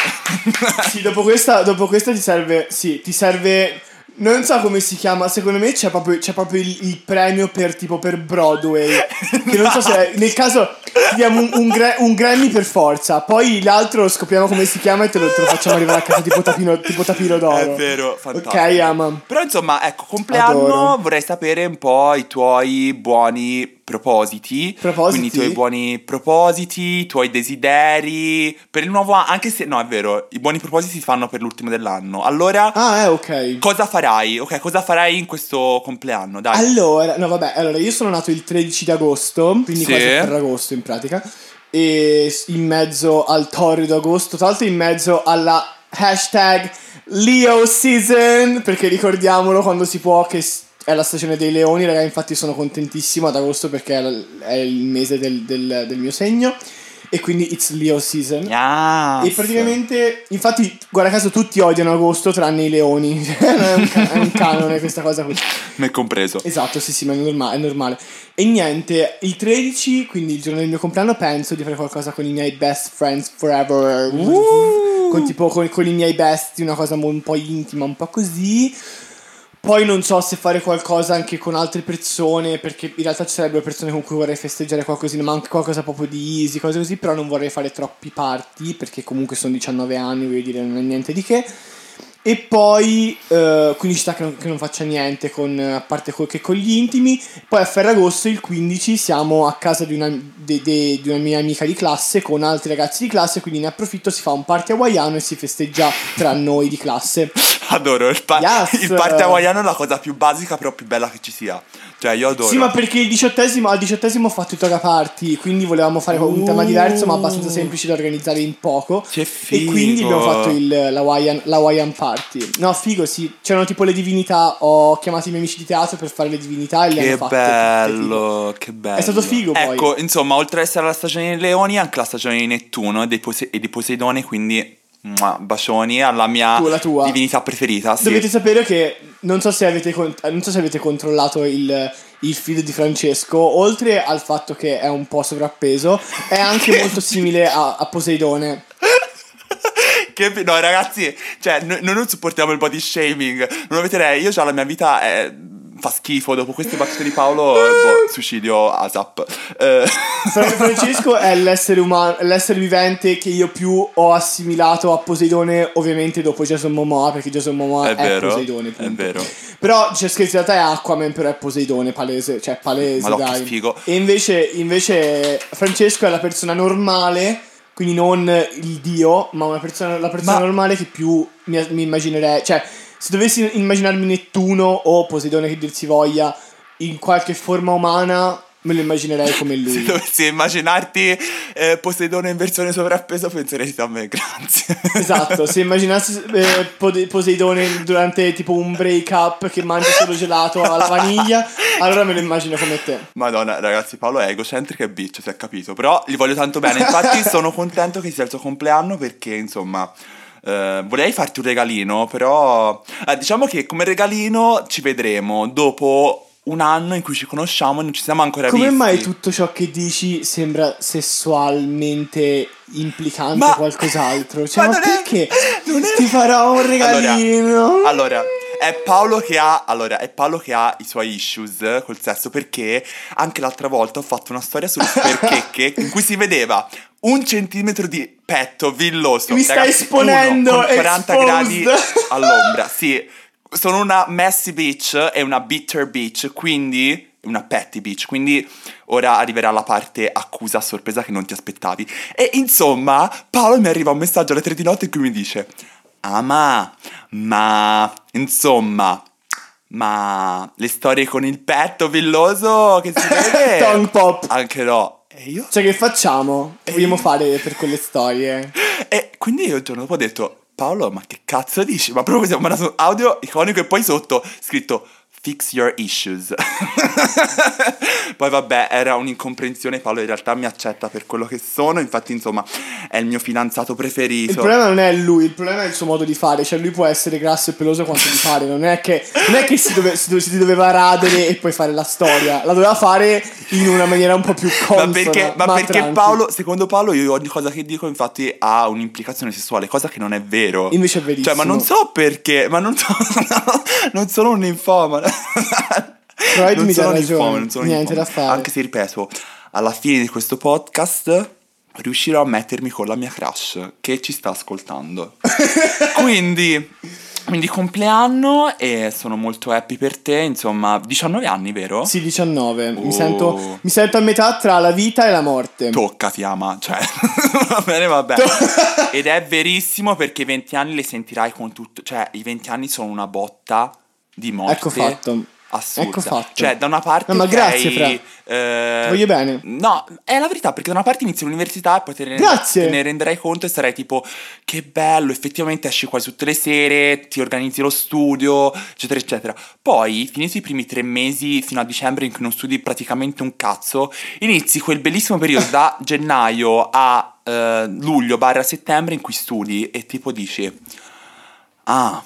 Sì, dopo questa, dopo questa ti serve. Sì, ti serve. Non so come si chiama, secondo me c'è proprio, c'è proprio il, il premio per tipo per Broadway. [LAUGHS] Che non so se è- nel caso ti diamo un, un gra- un Grammy per forza. Poi l'altro scopriamo come si chiama e te lo, te lo facciamo arrivare a casa tipo tapino, tipo tapiro d'oro. È vero, fantastico. Ok, ama. Però insomma, ecco, compleanno Adoro. vorrei sapere un po' i tuoi buoni propositi. Propositi? Quindi i tuoi buoni propositi, i tuoi desideri per il nuovo anno, anche se no, è vero, i buoni propositi si fanno per l'ultimo dell'anno. Allora, Ah, eh, ok. cosa farai? Ok, cosa farai in questo compleanno? Dai. Allora, no, vabbè, allora io sono nato il 13 di agosto, quindi Sì. quasi a Ferragosto in pratica. E in mezzo al torrido agosto, tra l'altro in mezzo alla hashtag Leo Season, perché ricordiamolo quando si può che è la stagione dei leoni, raga, infatti sono contentissimo ad agosto perché è il mese del, del- del mio segno. E quindi it's Leo Season. Yes. E praticamente, infatti, guarda caso, tutti odiano agosto tranne i leoni. [LAUGHS] è, un, è un canone questa cosa qui. Me compreso. Esatto, sì, sì, ma è, norma- è normale. E niente, il 13, quindi il giorno del mio compleanno, penso di fare qualcosa con i miei best friends forever. Con tipo con, con i miei bestie, una cosa un po' intima, un po' così. Poi non so se fare qualcosa anche con altre persone, perché in realtà ci sarebbero persone con cui vorrei festeggiare qualcosina, ma anche qualcosa proprio di easy, cose così, però non vorrei fare troppi party, perché comunque sono 19 anni, voglio dire, non è niente di che. E poi, eh, quindi ci sta che non, che non faccia niente, con, a parte co- che con gli intimi. Poi a Ferragosto, il 15, siamo a casa di una, de- de- di una mia amica di classe con altri ragazzi di classe, quindi ne approfitto, si fa un party hawaiano e si festeggia tra noi di classe. [LAUGHS] Adoro il, pa- Yes. il party hawaiano è la cosa più basica, però più bella che ci sia. Cioè, io adoro. Sì, ma perché il diciottesimo, al diciottesimo ho fatto il toga party, quindi volevamo fare un tema diverso, ma abbastanza semplice da organizzare in poco. Che E quindi figo. abbiamo fatto il, l'Hawaiian, l'Hawaiian Party. No, figo, sì. C'erano tipo le divinità. Ho chiamato i miei amici di teatro per fare le divinità e le Che hanno fatte. tutte, bello, che bello. È stato figo, poi. Ecco, insomma, oltre ad essere la stagione dei leoni, anche la stagione di Nettuno e, Pose- e di Poseidone, quindi mua, bacioni alla mia Tu, la tua. divinità preferita. Sì. Dovete sapere che non so se avete, con- non so se avete controllato il, il feed di Francesco. Oltre al fatto che è un po' sovrappeso, è anche molto simile a, a Poseidone. Che no, ragazzi, cioè, noi, non supportiamo il body shaming. Non lo vedrei. Io già la mia vita è- fa schifo. Dopo queste battute di Paolo, eh, boh, [LAUGHS] suicidio ASAP. Eh, Fra- Francesco è l'essere umano, l'essere vivente che io più ho assimilato a Poseidone, ovviamente dopo Jason Momoa, perché Jason Momoa è è, vero. Poseidone. È punto. vero. Però c'è scritto in realtà è Aquaman, però è Poseidone, palese, cioè palese, che dai. E invece, invece Francesco è la persona normale, quindi non il dio, ma una persona, la persona Ma- normale che più mi, mi immaginerei, cioè se dovessi immaginarmi Nettuno o Poseidone che dir si voglia in qualche forma umana, me lo immaginerei come lui. Se dovessi immaginarti eh, Poseidone in versione sovrappeso, penseresti a me, [LAUGHS] grazie. Esatto, se immaginassi eh, Poseidone durante tipo un break up che mangia solo gelato alla vaniglia, allora me lo immagino come te. Madonna, ragazzi, Paolo è egocentrico e bitch, si è capito. Però gli voglio tanto bene. Infatti, [LAUGHS] sono contento che sia il suo compleanno perché, insomma. eh, vorrei farti un regalino, però eh, diciamo che come regalino ci vedremo dopo un anno in cui ci conosciamo e non ci siamo ancora Come visti. mai tutto ciò che dici sembra sessualmente implicante Ma- qualcos'altro? Cioè, ma ma, non è- perché [LAUGHS] non è- ti farò un regalino? Allora, è Paolo che ha. Allora, è Paolo che ha i suoi issues col sesso perché anche l'altra volta ho fatto una storia sulle [LAUGHS] sperchecche in cui si vedeva un centimetro di petto villoso. Mi stai Ragazzi, esponendo, uno con 40 exposed. gradi all'ombra. Sì, sono una messy bitch e una bitter bitch, quindi una petty bitch, quindi ora arriverà la parte accusa sorpresa che non ti aspettavi. E insomma, Paolo mi arriva un messaggio alle tre di notte in cui mi dice: Ah, ma, ma, insomma, ma le storie con il petto villoso che si vede? [LAUGHS] Tongue pop. Anche no. E io? Cioè, che facciamo? Che vogliamo fare per quelle storie? E quindi io il giorno dopo ho detto, Paolo, ma che cazzo dici? Ma proprio siamo mandato un audio iconico e poi sotto scritto Fix your issues. [LAUGHS] Poi vabbè, era un'incomprensione, Paolo in realtà mi accetta per quello che sono, infatti insomma è il mio fidanzato preferito. Il problema non è lui, il problema è il suo modo di fare. Cioè, lui può essere grasso e peloso quanto gli pare. Non è che, non è che si, dove- si, si doveva radere e poi fare la storia. La doveva fare in una maniera un po' più consona. Ma perché, ma perché tranqui. Paolo, secondo Paolo, io ogni cosa che dico, infatti, ha un'implicazione sessuale, cosa che non è vero. Invece è verissimo. Cioè, ma non so perché, ma non so, [LAUGHS] non sono un ninfomane. [LAUGHS] Freud non mi dà sono un ragione. non sono Niente da fare. Anche se, ripeto, alla fine di questo podcast riuscirò a mettermi con la mia crush che ci sta ascoltando. [LAUGHS] Quindi, quindi compleanno e sono molto happy per te, insomma, 19 anni, vero? Sì, 19. Mi, Oh. sento, mi sento a metà tra la vita e la morte. Tocca, ti ama, cioè, [LAUGHS] va bene, va bene. Ed è verissimo perché i 20 anni le sentirai con tutto, cioè, i 20 anni sono una botta di morte. Ecco fatto. Assurda. Ecco fatto. Cioè, da una parte. No, ma ok, grazie, Fra. eh, Ti voglio bene. No, è la verità, perché da una parte inizi l'università e poi te ne, Grazie. te ne renderai conto e sarai tipo, che bello, effettivamente esci quasi tutte le sere, ti organizzi lo studio, eccetera, eccetera. Poi, finiti i primi tre mesi fino a dicembre in cui non studi praticamente un cazzo, inizi quel bellissimo periodo da [LAUGHS] gennaio a eh, luglio barra settembre in cui studi e tipo dici, ah,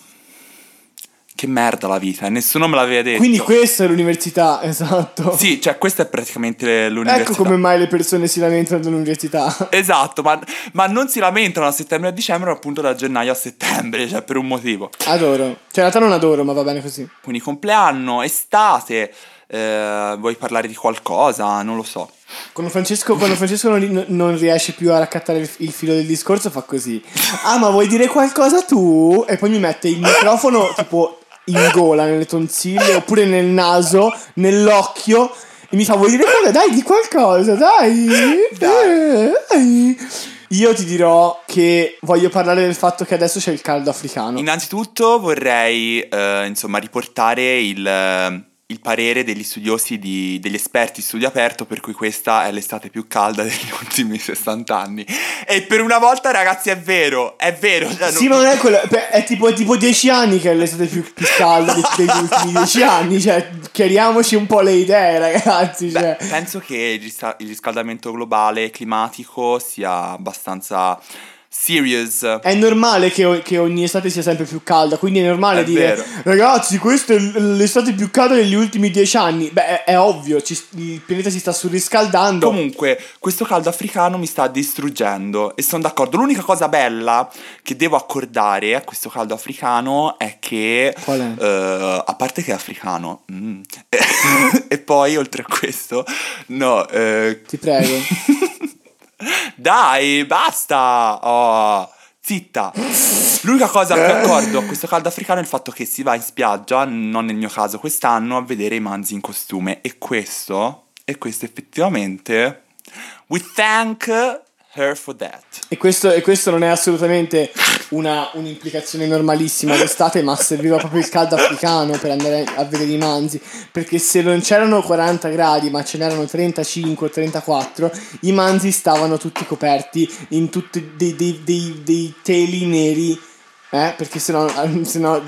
che merda la vita, nessuno me l'aveva detto. Quindi questa è l'università, [LAUGHS] esatto. Sì, cioè questa è praticamente l'università. Ecco come mai le persone si lamentano dell'università. [LAUGHS] Esatto, ma, ma non si lamentano da settembre a dicembre, ma appunto da gennaio a settembre, cioè per un motivo. Adoro. Cioè, in realtà non adoro, ma va bene così. Quindi compleanno, estate, eh, vuoi parlare di qualcosa? Non lo so. Quando Francesco, quando Francesco non, non riesce più a raccattare il, il filo del discorso, fa così. Ah, ma vuoi dire qualcosa tu? E poi mi mette il microfono tipo in gola, nelle tonsille, oppure nel naso, nell'occhio. E mi fa, vuoi dire qualcosa? Dai, di qualcosa, dai. Dai. Dai. Io ti dirò che voglio parlare del fatto che adesso c'è il caldo africano. Innanzitutto vorrei, eh, insomma, riportare il, il parere degli studiosi, di- degli esperti di studio aperto, per cui questa è l'estate più calda [LAUGHS] degli ultimi 60 anni. E per una volta, ragazzi, è vero, è vero. cioè, Sì, non- ma non è [LAUGHS] quello. beh, È tipo, è tipo 10 anni che è l'estate più, più calda de- degli ultimi 10 anni. Cioè, chiariamoci un po' le idee, ragazzi. Beh, Cioè. penso che il riscaldamento globale climatico sia abbastanza serious. È normale che, che ogni estate sia sempre più calda, quindi è normale È dire vero. ragazzi, questa è l'estate più calda degli ultimi dieci anni. Beh, è, è ovvio, ci- il pianeta si sta surriscaldando. Comunque, questo caldo africano mi sta distruggendo e sono d'accordo. L'unica cosa bella che devo accordare a questo caldo africano è che, Qual è? eh, a parte che è africano, mm, [LAUGHS] e poi oltre a questo, no, eh, Ti prego. [LAUGHS] Dai, basta! Oh, zitta! L'unica cosa che accordo a questo caldo africano è il fatto che si va in spiaggia, non nel mio caso quest'anno, a vedere i manzi in costume. E questo, e questo effettivamente, we thank her for that. E questo, e questo non è assolutamente una, un'implicazione normalissima d'estate, ma serviva proprio il caldo africano per andare a vedere i manzi. Perché se non c'erano 40 gradi, ma ce n'erano 35 o 34, i manzi stavano tutti coperti in tutti dei, dei- dei- dei teli neri. Eh, perché sennò, se no,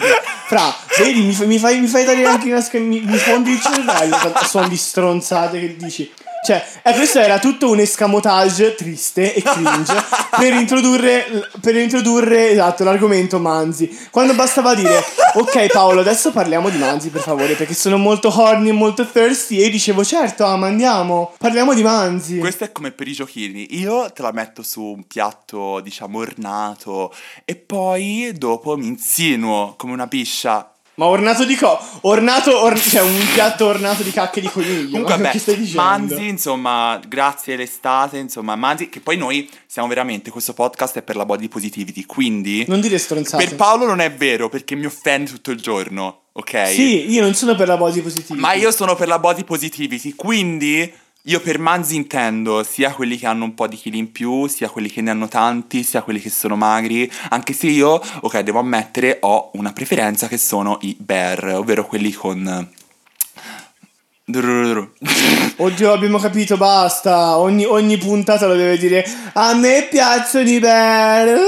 fra, vedi, mi, fai- mi fai, mi anche una sca- mi, mi fondi il cervello a suon di stronzate che dici. Cioè, eh, questo era tutto un escamotage triste e cringe per introdurre, per introdurre, esatto, l'argomento Manzi. Quando bastava dire, ok Paolo, adesso parliamo di Manzi per favore, perché sono molto horny e molto thirsty. E io dicevo, certo, ama, andiamo, parliamo di Manzi. Questo è come per i giochini. Io te la metto su un piatto, diciamo, ornato e poi dopo mi insinuo come una biscia Ma ornato di co... Ornato, or- cioè un piatto ornato di cacche di coniglio. Comunque, ma vabbè, che stai dicendo? Manzi, insomma, grazie all'estate, insomma, Manzi, che poi noi siamo veramente, questo podcast è per la body positivity, quindi Non dire stronzate. per Paolo non è vero perché mi offende tutto il giorno, ok? Sì, io non sono per la body positivity. Ma io sono per la body positivity, quindi io per Manzi intendo sia quelli che hanno un po' di chili in più, sia quelli che ne hanno tanti, sia quelli che sono magri, anche se io, ok, devo ammettere, ho una preferenza che sono i bear, ovvero quelli con... [LAUGHS] Oddio, abbiamo capito, basta. Ogni, ogni puntata lo deve dire. A me piacciono i bear.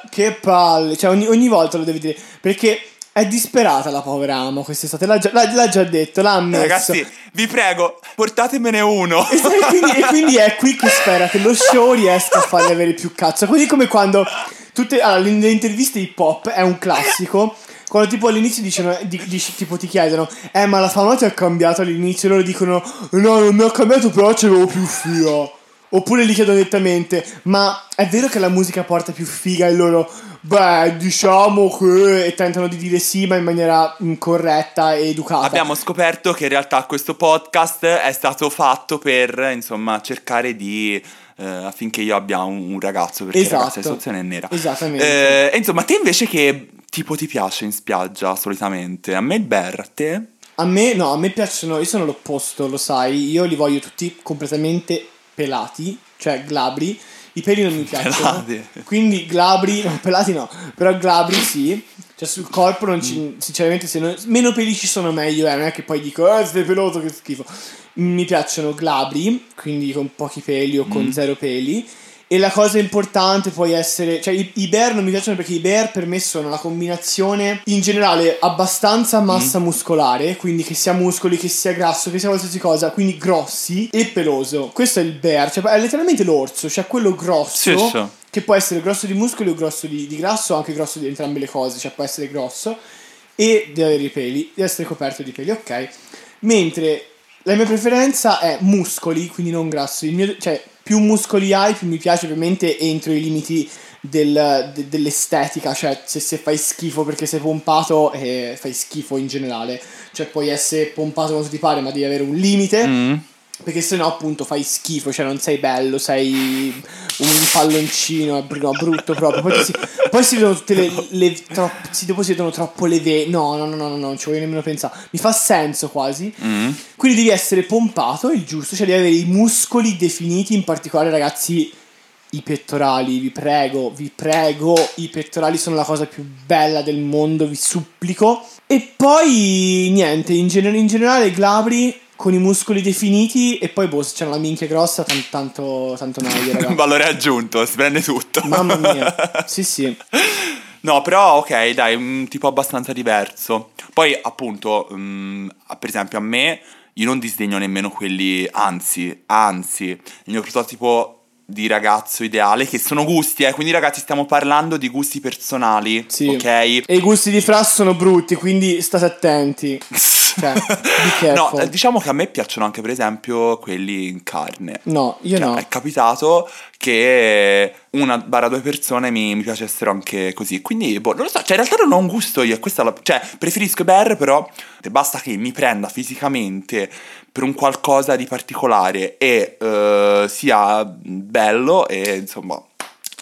[LAUGHS] Che palle. Cioè, ogni, ogni volta lo devi dire. Perché È disperata la povera Amo quest'estate, l'ha già, l'ha- l'ha già detto, l'ha ammesso. Ragazzi, vi prego, portatemene uno. E, sai, [LAUGHS] quindi, e quindi è qui che spera che lo show riesca a farle avere più cazzo. Così come quando tutte allora, le, interviste hip hop è un classico. Quando tipo all'inizio dicono, di- tipo ti chiedono, eh ma la fama ti è cambiata all'inizio, loro dicono, no non mi ha cambiato però c'avevo più figa. Oppure gli chiedono direttamente, ma è vero che la musica porta più figa e loro, beh diciamo che, e tentano di dire sì ma in maniera mm, corretta e educata. Abbiamo scoperto che in realtà questo podcast è stato fatto per, insomma, cercare di... eh, affinché io abbia un, un ragazzo, perché Esatto. la situazione è nera. Esattamente. Eh, insomma, te invece che tipo ti piace in spiaggia solitamente? A me il bear, a te? A me, no, a me piacciono, io sono l'opposto, lo sai, io li voglio tutti completamente pelati, cioè glabri, i peli non mi [LAUGHS] piacciono, Pelati. quindi glabri, no, pelati no, però glabri sì, cioè sul corpo non ci, sinceramente se non- meno peli ci sono meglio, eh, non è che poi dico, eh sei peloso, che schifo, mi piacciono glabri, quindi con pochi peli o con zero peli, e la cosa importante può essere, cioè i, i bear non mi piacciono perché i bear per me sono la combinazione in generale abbastanza massa muscolare, quindi che sia muscoli, che sia grasso, che sia qualsiasi cosa, quindi grossi e peloso. Questo è il bear, cioè è letteralmente l'orso, cioè quello grosso. Sì, sì. Che può essere grosso di muscoli o grosso di, di grasso, o anche grosso di entrambe le cose, cioè può essere grosso e deve avere i peli, deve essere coperto di peli, ok? Mentre la mia preferenza è muscoli, quindi non grasso. Il mio- cioè, più muscoli hai, più mi piace, ovviamente entro i limiti del- de- dell'estetica. Cioè, se, se fai schifo perché sei pompato, eh, fai schifo in generale. Cioè, puoi essere pompato quanto ti pare, ma devi avere un limite. Mm. Perché sennò appunto fai schifo, cioè non sei bello, sei un palloncino, no, brutto proprio. Poi, si, poi si vedono tutte le, le tro- si, dopo si vedono troppo le ve. No, no, no, no, no, non ci voglio nemmeno pensare. Mi fa senso quasi. Mm. Quindi devi essere pompato, il giusto, cioè devi avere i muscoli definiti, in particolare ragazzi i pettorali, vi prego, vi prego, i pettorali sono la cosa più bella del mondo, vi supplico. E poi niente, in, gener- in generale glabri con i muscoli definiti e poi boh, se c'è una minchia grossa, tan- tanto, tanto meglio, [LAUGHS] ragazzi. Valore aggiunto, si prende tutto. Mamma mia, [LAUGHS] sì sì. No, però ok, dai, un tipo abbastanza diverso. Poi, appunto, mm, per esempio, a me, io non disdegno nemmeno quelli, anzi, anzi, il mio prototipo di ragazzo ideale, che sono gusti, eh, quindi ragazzi stiamo parlando di gusti personali, Sì. ok? E i gusti di Fra sono brutti, quindi state attenti. [LAUGHS] Cioè, be no, diciamo che a me piacciono anche, per esempio, quelli in carne. No, io Cioè, no. È capitato che una barra due persone mi, mi piacessero anche così. Quindi, boh, non lo so. Cioè, in realtà non ho un gusto io. Questa la- cioè, preferisco bear, però basta che mi prenda fisicamente per un qualcosa di particolare e eh, sia bello e insomma.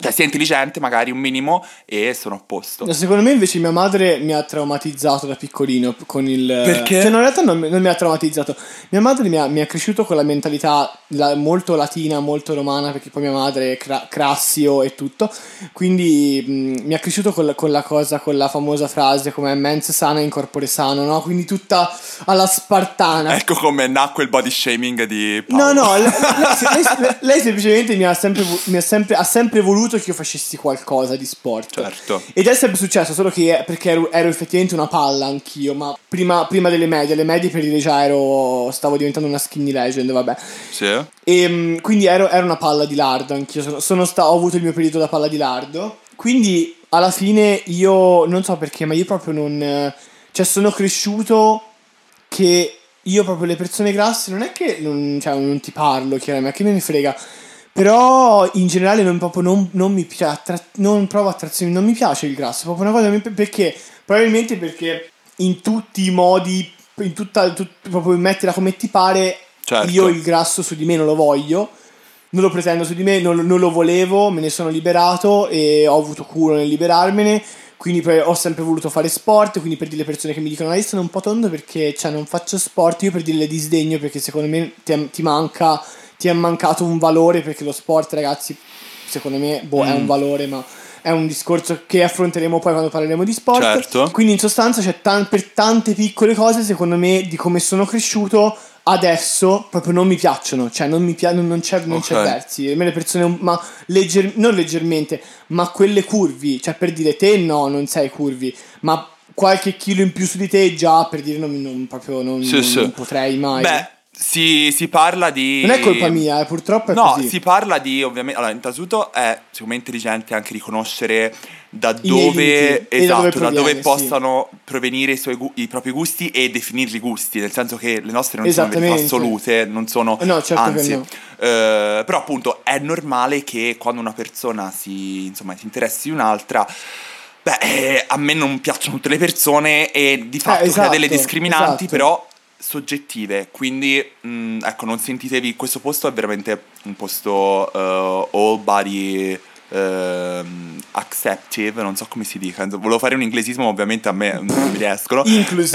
Cioè, sia intelligente, magari un minimo, e sono a posto. No, Secondo me invece mia madre mi ha traumatizzato da piccolino con il... Perché? Cioè no, in realtà non, non mi ha traumatizzato. Mia madre mi ha, mi ha cresciuto con la mentalità la- molto latina, molto romana, perché poi mia madre è cra- crassio e tutto. Quindi mh, mi ha cresciuto con la, con la cosa, con la famosa frase come mens sana in corpore sano, no? Quindi tutta alla spartana. Ecco come nacque il body shaming di No, Paolo. no, lei, lei- lei- lei semplicemente mi ha sempre, mi ha sempre, ha sempre voluto che io facessi qualcosa di sport. Certo. Ed è sempre successo, solo che perché ero, ero effettivamente una palla anch'io, ma prima, prima delle medie, alle medie per dire già ero, stavo diventando una skinny legend, vabbè. Sì. E mm, quindi ero, ero una palla di lardo anch'io, sono, sono sta- ho avuto il mio periodo da palla di lardo. Quindi alla fine io non so perché, ma io proprio non... Cioè sono cresciuto che io proprio le persone grasse non è che non, cioè, non ti parlo, chiaramente, che me ne frega. Però in generale non, proprio non, non mi piace, attra- non provo attrazione, non mi piace il grasso, proprio una cosa perché probabilmente perché in tutti i modi, in tutta, tut- proprio mettila come ti pare, Certo. io il grasso su di me non lo voglio, non lo pretendo su di me, non, non lo volevo, me ne sono liberato e ho avuto culo nel liberarmene. Quindi ho sempre voluto fare sport, quindi per dire le persone che mi dicono, ah, sono un po' tondo perché cioè, non faccio sport, io per dire le disdegno perché secondo me ti, ti manca, ti è mancato un valore perché lo sport ragazzi, secondo me, boh, è un valore ma è un discorso che affronteremo poi quando parleremo di sport. Certo. Quindi in sostanza c'è tan- per tante piccole cose, secondo me, di come sono cresciuto, adesso proprio non mi piacciono. Cioè non mi piace, non, c'è, non c'è Ok. versi. A me le persone, ma legger- non leggermente, ma quelle curvi. Cioè per dire te no, non sei curvi, ma qualche chilo in più su di te già per dire non, non- proprio non, Sì, non- sì. non potrei mai. Beh, si, si parla di... non è colpa mia, eh, purtroppo è No, così. si parla di ovviamente. Allora, innanzitutto è secondo me intelligente anche riconoscere da dove, limiti e da dove esatto, da dove proviene, sì. possano provenire i, suoi i propri gusti e definirli gusti, nel senso che le nostre non sono verità assolute, non sono. No, certo anzi, no. eh, però appunto è normale che quando una persona si, insomma, si interessi di un'altra. Beh, eh, a me non piacciono tutte le persone e di fatto crea esatto, delle discriminanti, esatto. però soggettive, quindi mh, ecco, non sentitevi, questo posto è veramente un posto eh, all body ehm, acceptive, non so come si dica, insomma, volevo fare un inglesismo, ma ovviamente a me non mi riescono.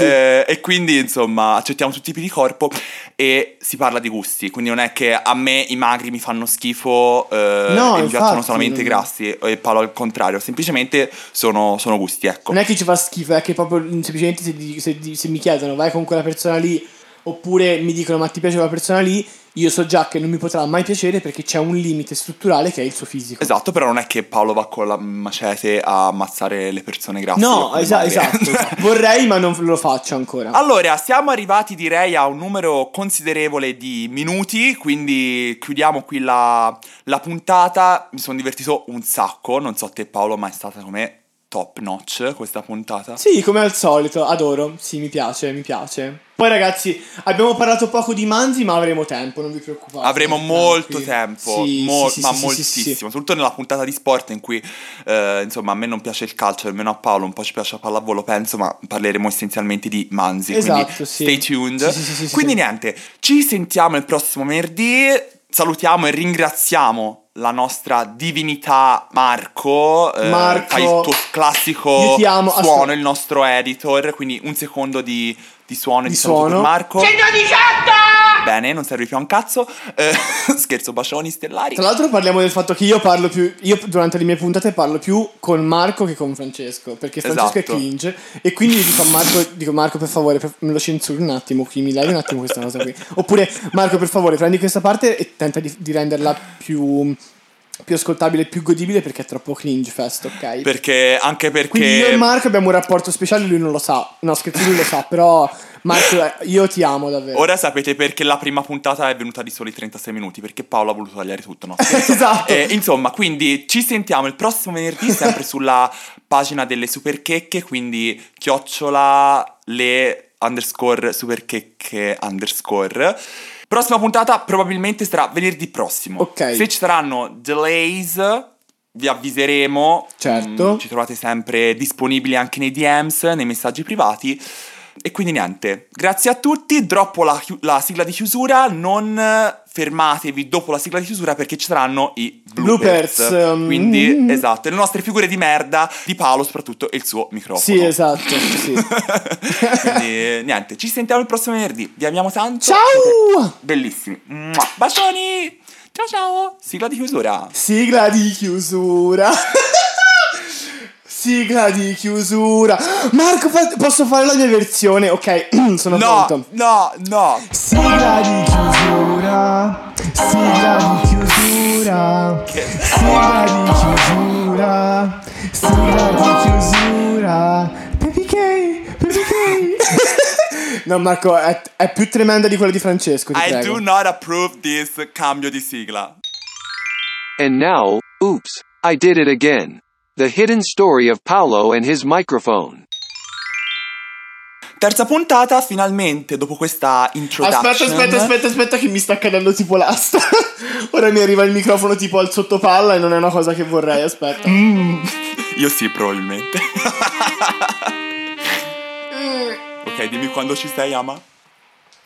Eh, e quindi insomma accettiamo tutti i tipi di corpo e si parla di gusti, quindi non è che a me i magri mi fanno schifo eh, No, e mi piacciono solamente i grassi e Paolo al contrario, semplicemente sono, sono gusti, ecco. Non è che ci fa schifo, è che proprio semplicemente se, se se mi chiedono vai con quella persona lì oppure mi dicono ma ti piace quella persona lì, io so già che non mi potrà mai piacere perché c'è un limite strutturale che è il suo fisico. Esatto, però non è che Paolo va con la macete a ammazzare le persone grasse. No, esa- esatto, [LAUGHS] esatto. Vorrei ma non lo faccio ancora. Allora, siamo arrivati direi a un numero considerevole di minuti, quindi chiudiamo qui la, la puntata. Mi sono divertito un sacco, non so te Paolo, ma è stata come top notch questa puntata. Sì, come al solito, adoro. Sì, mi piace, mi piace. Poi ragazzi, abbiamo parlato poco di Manzi, ma avremo tempo, non vi preoccupate. Avremo molto Tranquilli. tempo, Sì, mo- sì, sì, ma moltissimo, soprattutto nella puntata di sport in cui eh, insomma a me non piace il calcio, nemmeno a Paolo, un po' ci piace la pallavolo, penso, ma parleremo essenzialmente di Manzi, Esatto, stay tuned. Quindi niente, ci sentiamo il prossimo venerdì, salutiamo e ringraziamo la nostra divinità Marco, eh, Marco, fai il tuo classico amo, suono, ascol- il nostro editor, quindi un secondo di, di suono e Di di saluto per suono. Marco. 118! Bene, non serve più a un cazzo. Eh, [LAUGHS] scherzo, bacioni stellari. Tra l'altro parliamo del fatto che io parlo più, io durante le mie puntate parlo più con Marco che con Francesco, perché Francesco Esatto. è cringe e quindi dico a Marco, dico Marco per favore, per- me lo censuri un attimo qui, mi levi un attimo questa cosa qui. Oppure Marco per favore prendi questa parte e tenta di, di renderla più, più ascoltabile, più godibile perché è troppo cringe fest, ok? Perché, anche perché... Quindi io e Marco abbiamo un rapporto speciale, lui non lo sa. No, scherzo, lui lo sa, però Marco, io ti amo davvero. Ora sapete perché la prima puntata è venuta di soli 36 minuti, perché Paolo ha voluto tagliare tutto, no? [LAUGHS] esatto. Eh, insomma, quindi ci sentiamo il prossimo venerdì sempre [LAUGHS] sulla pagina delle superchecche, quindi chiocciola le underscore superchecche underscore. Prossima puntata probabilmente sarà venerdì prossimo. Ok. Se ci saranno delays vi avviseremo. Certo. Mm, ci trovate sempre disponibili anche nei DMs, nei messaggi privati. E quindi niente, grazie a tutti, droppo la, la sigla di chiusura, non fermatevi dopo la sigla di chiusura perché ci saranno i bloopers. Bloopers, um, Quindi, mm. esatto, le nostre figure di merda di Paolo soprattutto e il suo microfono. Sì, esatto, sì. [LAUGHS] Quindi niente, ci sentiamo il prossimo venerdì, vi amiamo tanto. Ciao! Bellissimi. Bacioni! Ciao ciao! Sigla di chiusura. Sigla di chiusura. [LAUGHS] Sigla di chiusura. Marco, fa- posso fare la mia versione? Ok, [CLEARS THROAT] sono No, pronto. no, no. Sigla di chiusura. Sigla di chiusura. Sigla di chiusura. Sigla di chiusura. Baby gay, baby gay. [LAUGHS] No, Marco, è, è più tremenda di quella di Francesco. Ti I prego. do not approve this cambio di sigla. And now, oops, I did it again. The hidden story of Paolo and his microphone. Terza puntata, finalmente, dopo questa introduction. Aspetta, aspetta, aspetta, aspetta, che mi sta cadendo tipo l'asta. [LAUGHS] Ora mi arriva il microfono tipo al sottopalla e non è una cosa che vorrei. Aspetta. Io sì, probabilmente. [LAUGHS] ok, dimmi quando ci sei, Ama.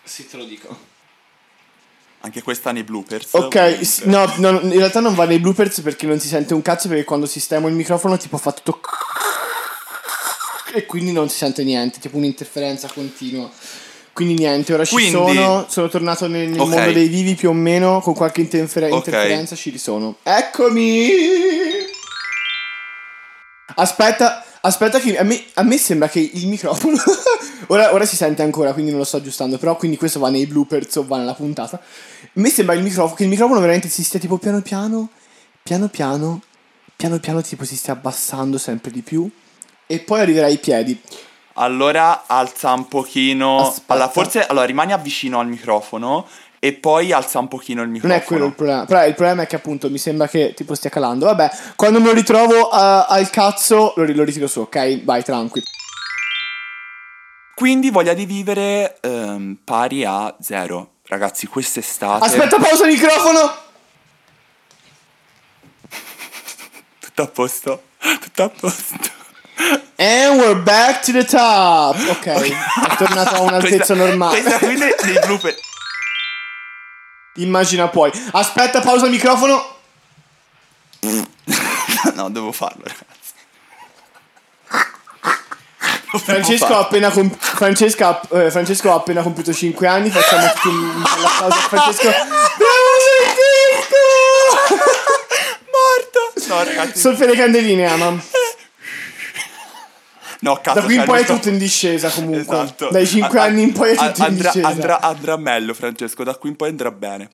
Sì, te lo dico. Anche questa nei bloopers. Ok, s- no, no, in realtà non va nei bloopers perché non si sente un cazzo perché quando sistemo il microfono tipo fa tutto e quindi non si sente niente, tipo un'interferenza continua. Quindi niente, ora ci Quindi- sono, sono tornato nel, nel Ok. mondo dei vivi più o meno, con qualche interfer- Ok. interferenza ci risono. Eccomi! Aspetta, aspetta che a me, a me sembra che il microfono... [LAUGHS] ora, ora si sente ancora, quindi non lo sto aggiustando, però quindi questo va nei bloopers o va nella puntata. A me sembra il microfono, che il microfono veramente si stia tipo piano piano, piano piano, piano piano tipo si stia abbassando sempre di più. E poi arriverà ai piedi. Allora alza un pochino. Aspetta. Allora, forse allora, rimani avvicino al microfono e poi alza un pochino il Non microfono. è quello il problema. Però il problema è che appunto mi sembra che tipo stia calando. Vabbè, quando me lo ritrovo a- al cazzo lo, lo ritiro su, ok? Vai, tranqui. Quindi voglia di vivere ehm, pari a zero. Ragazzi, quest'estate. Aspetta, pausa microfono! [LAUGHS] Tutto a posto. Tutto a posto. And we're back to the top. Ok, è tornato a [LAUGHS] un'altezza Questa- normale. Questa quindi dei blooper. Immagina poi. Aspetta, pausa microfono. [LAUGHS] no, devo farlo, ragazzi. Devo Francesco ha appena, comp- Francesca eh, Francesco ha appena compiuto 5 anni. Facciamo tutti un un [LAUGHS] bella pausa a Francesco. Bravo Francesco! [LAUGHS] Morto. No, ragazzi. Soffia le candeline, ama. No, cazzo. Da qui in cioè, poi è so- tutto in discesa comunque. Esatto. Dai 5 A- anni in poi è tutto in andrà, discesa. andrà, andrà meglio, Francesco. Da qui in poi andrà bene.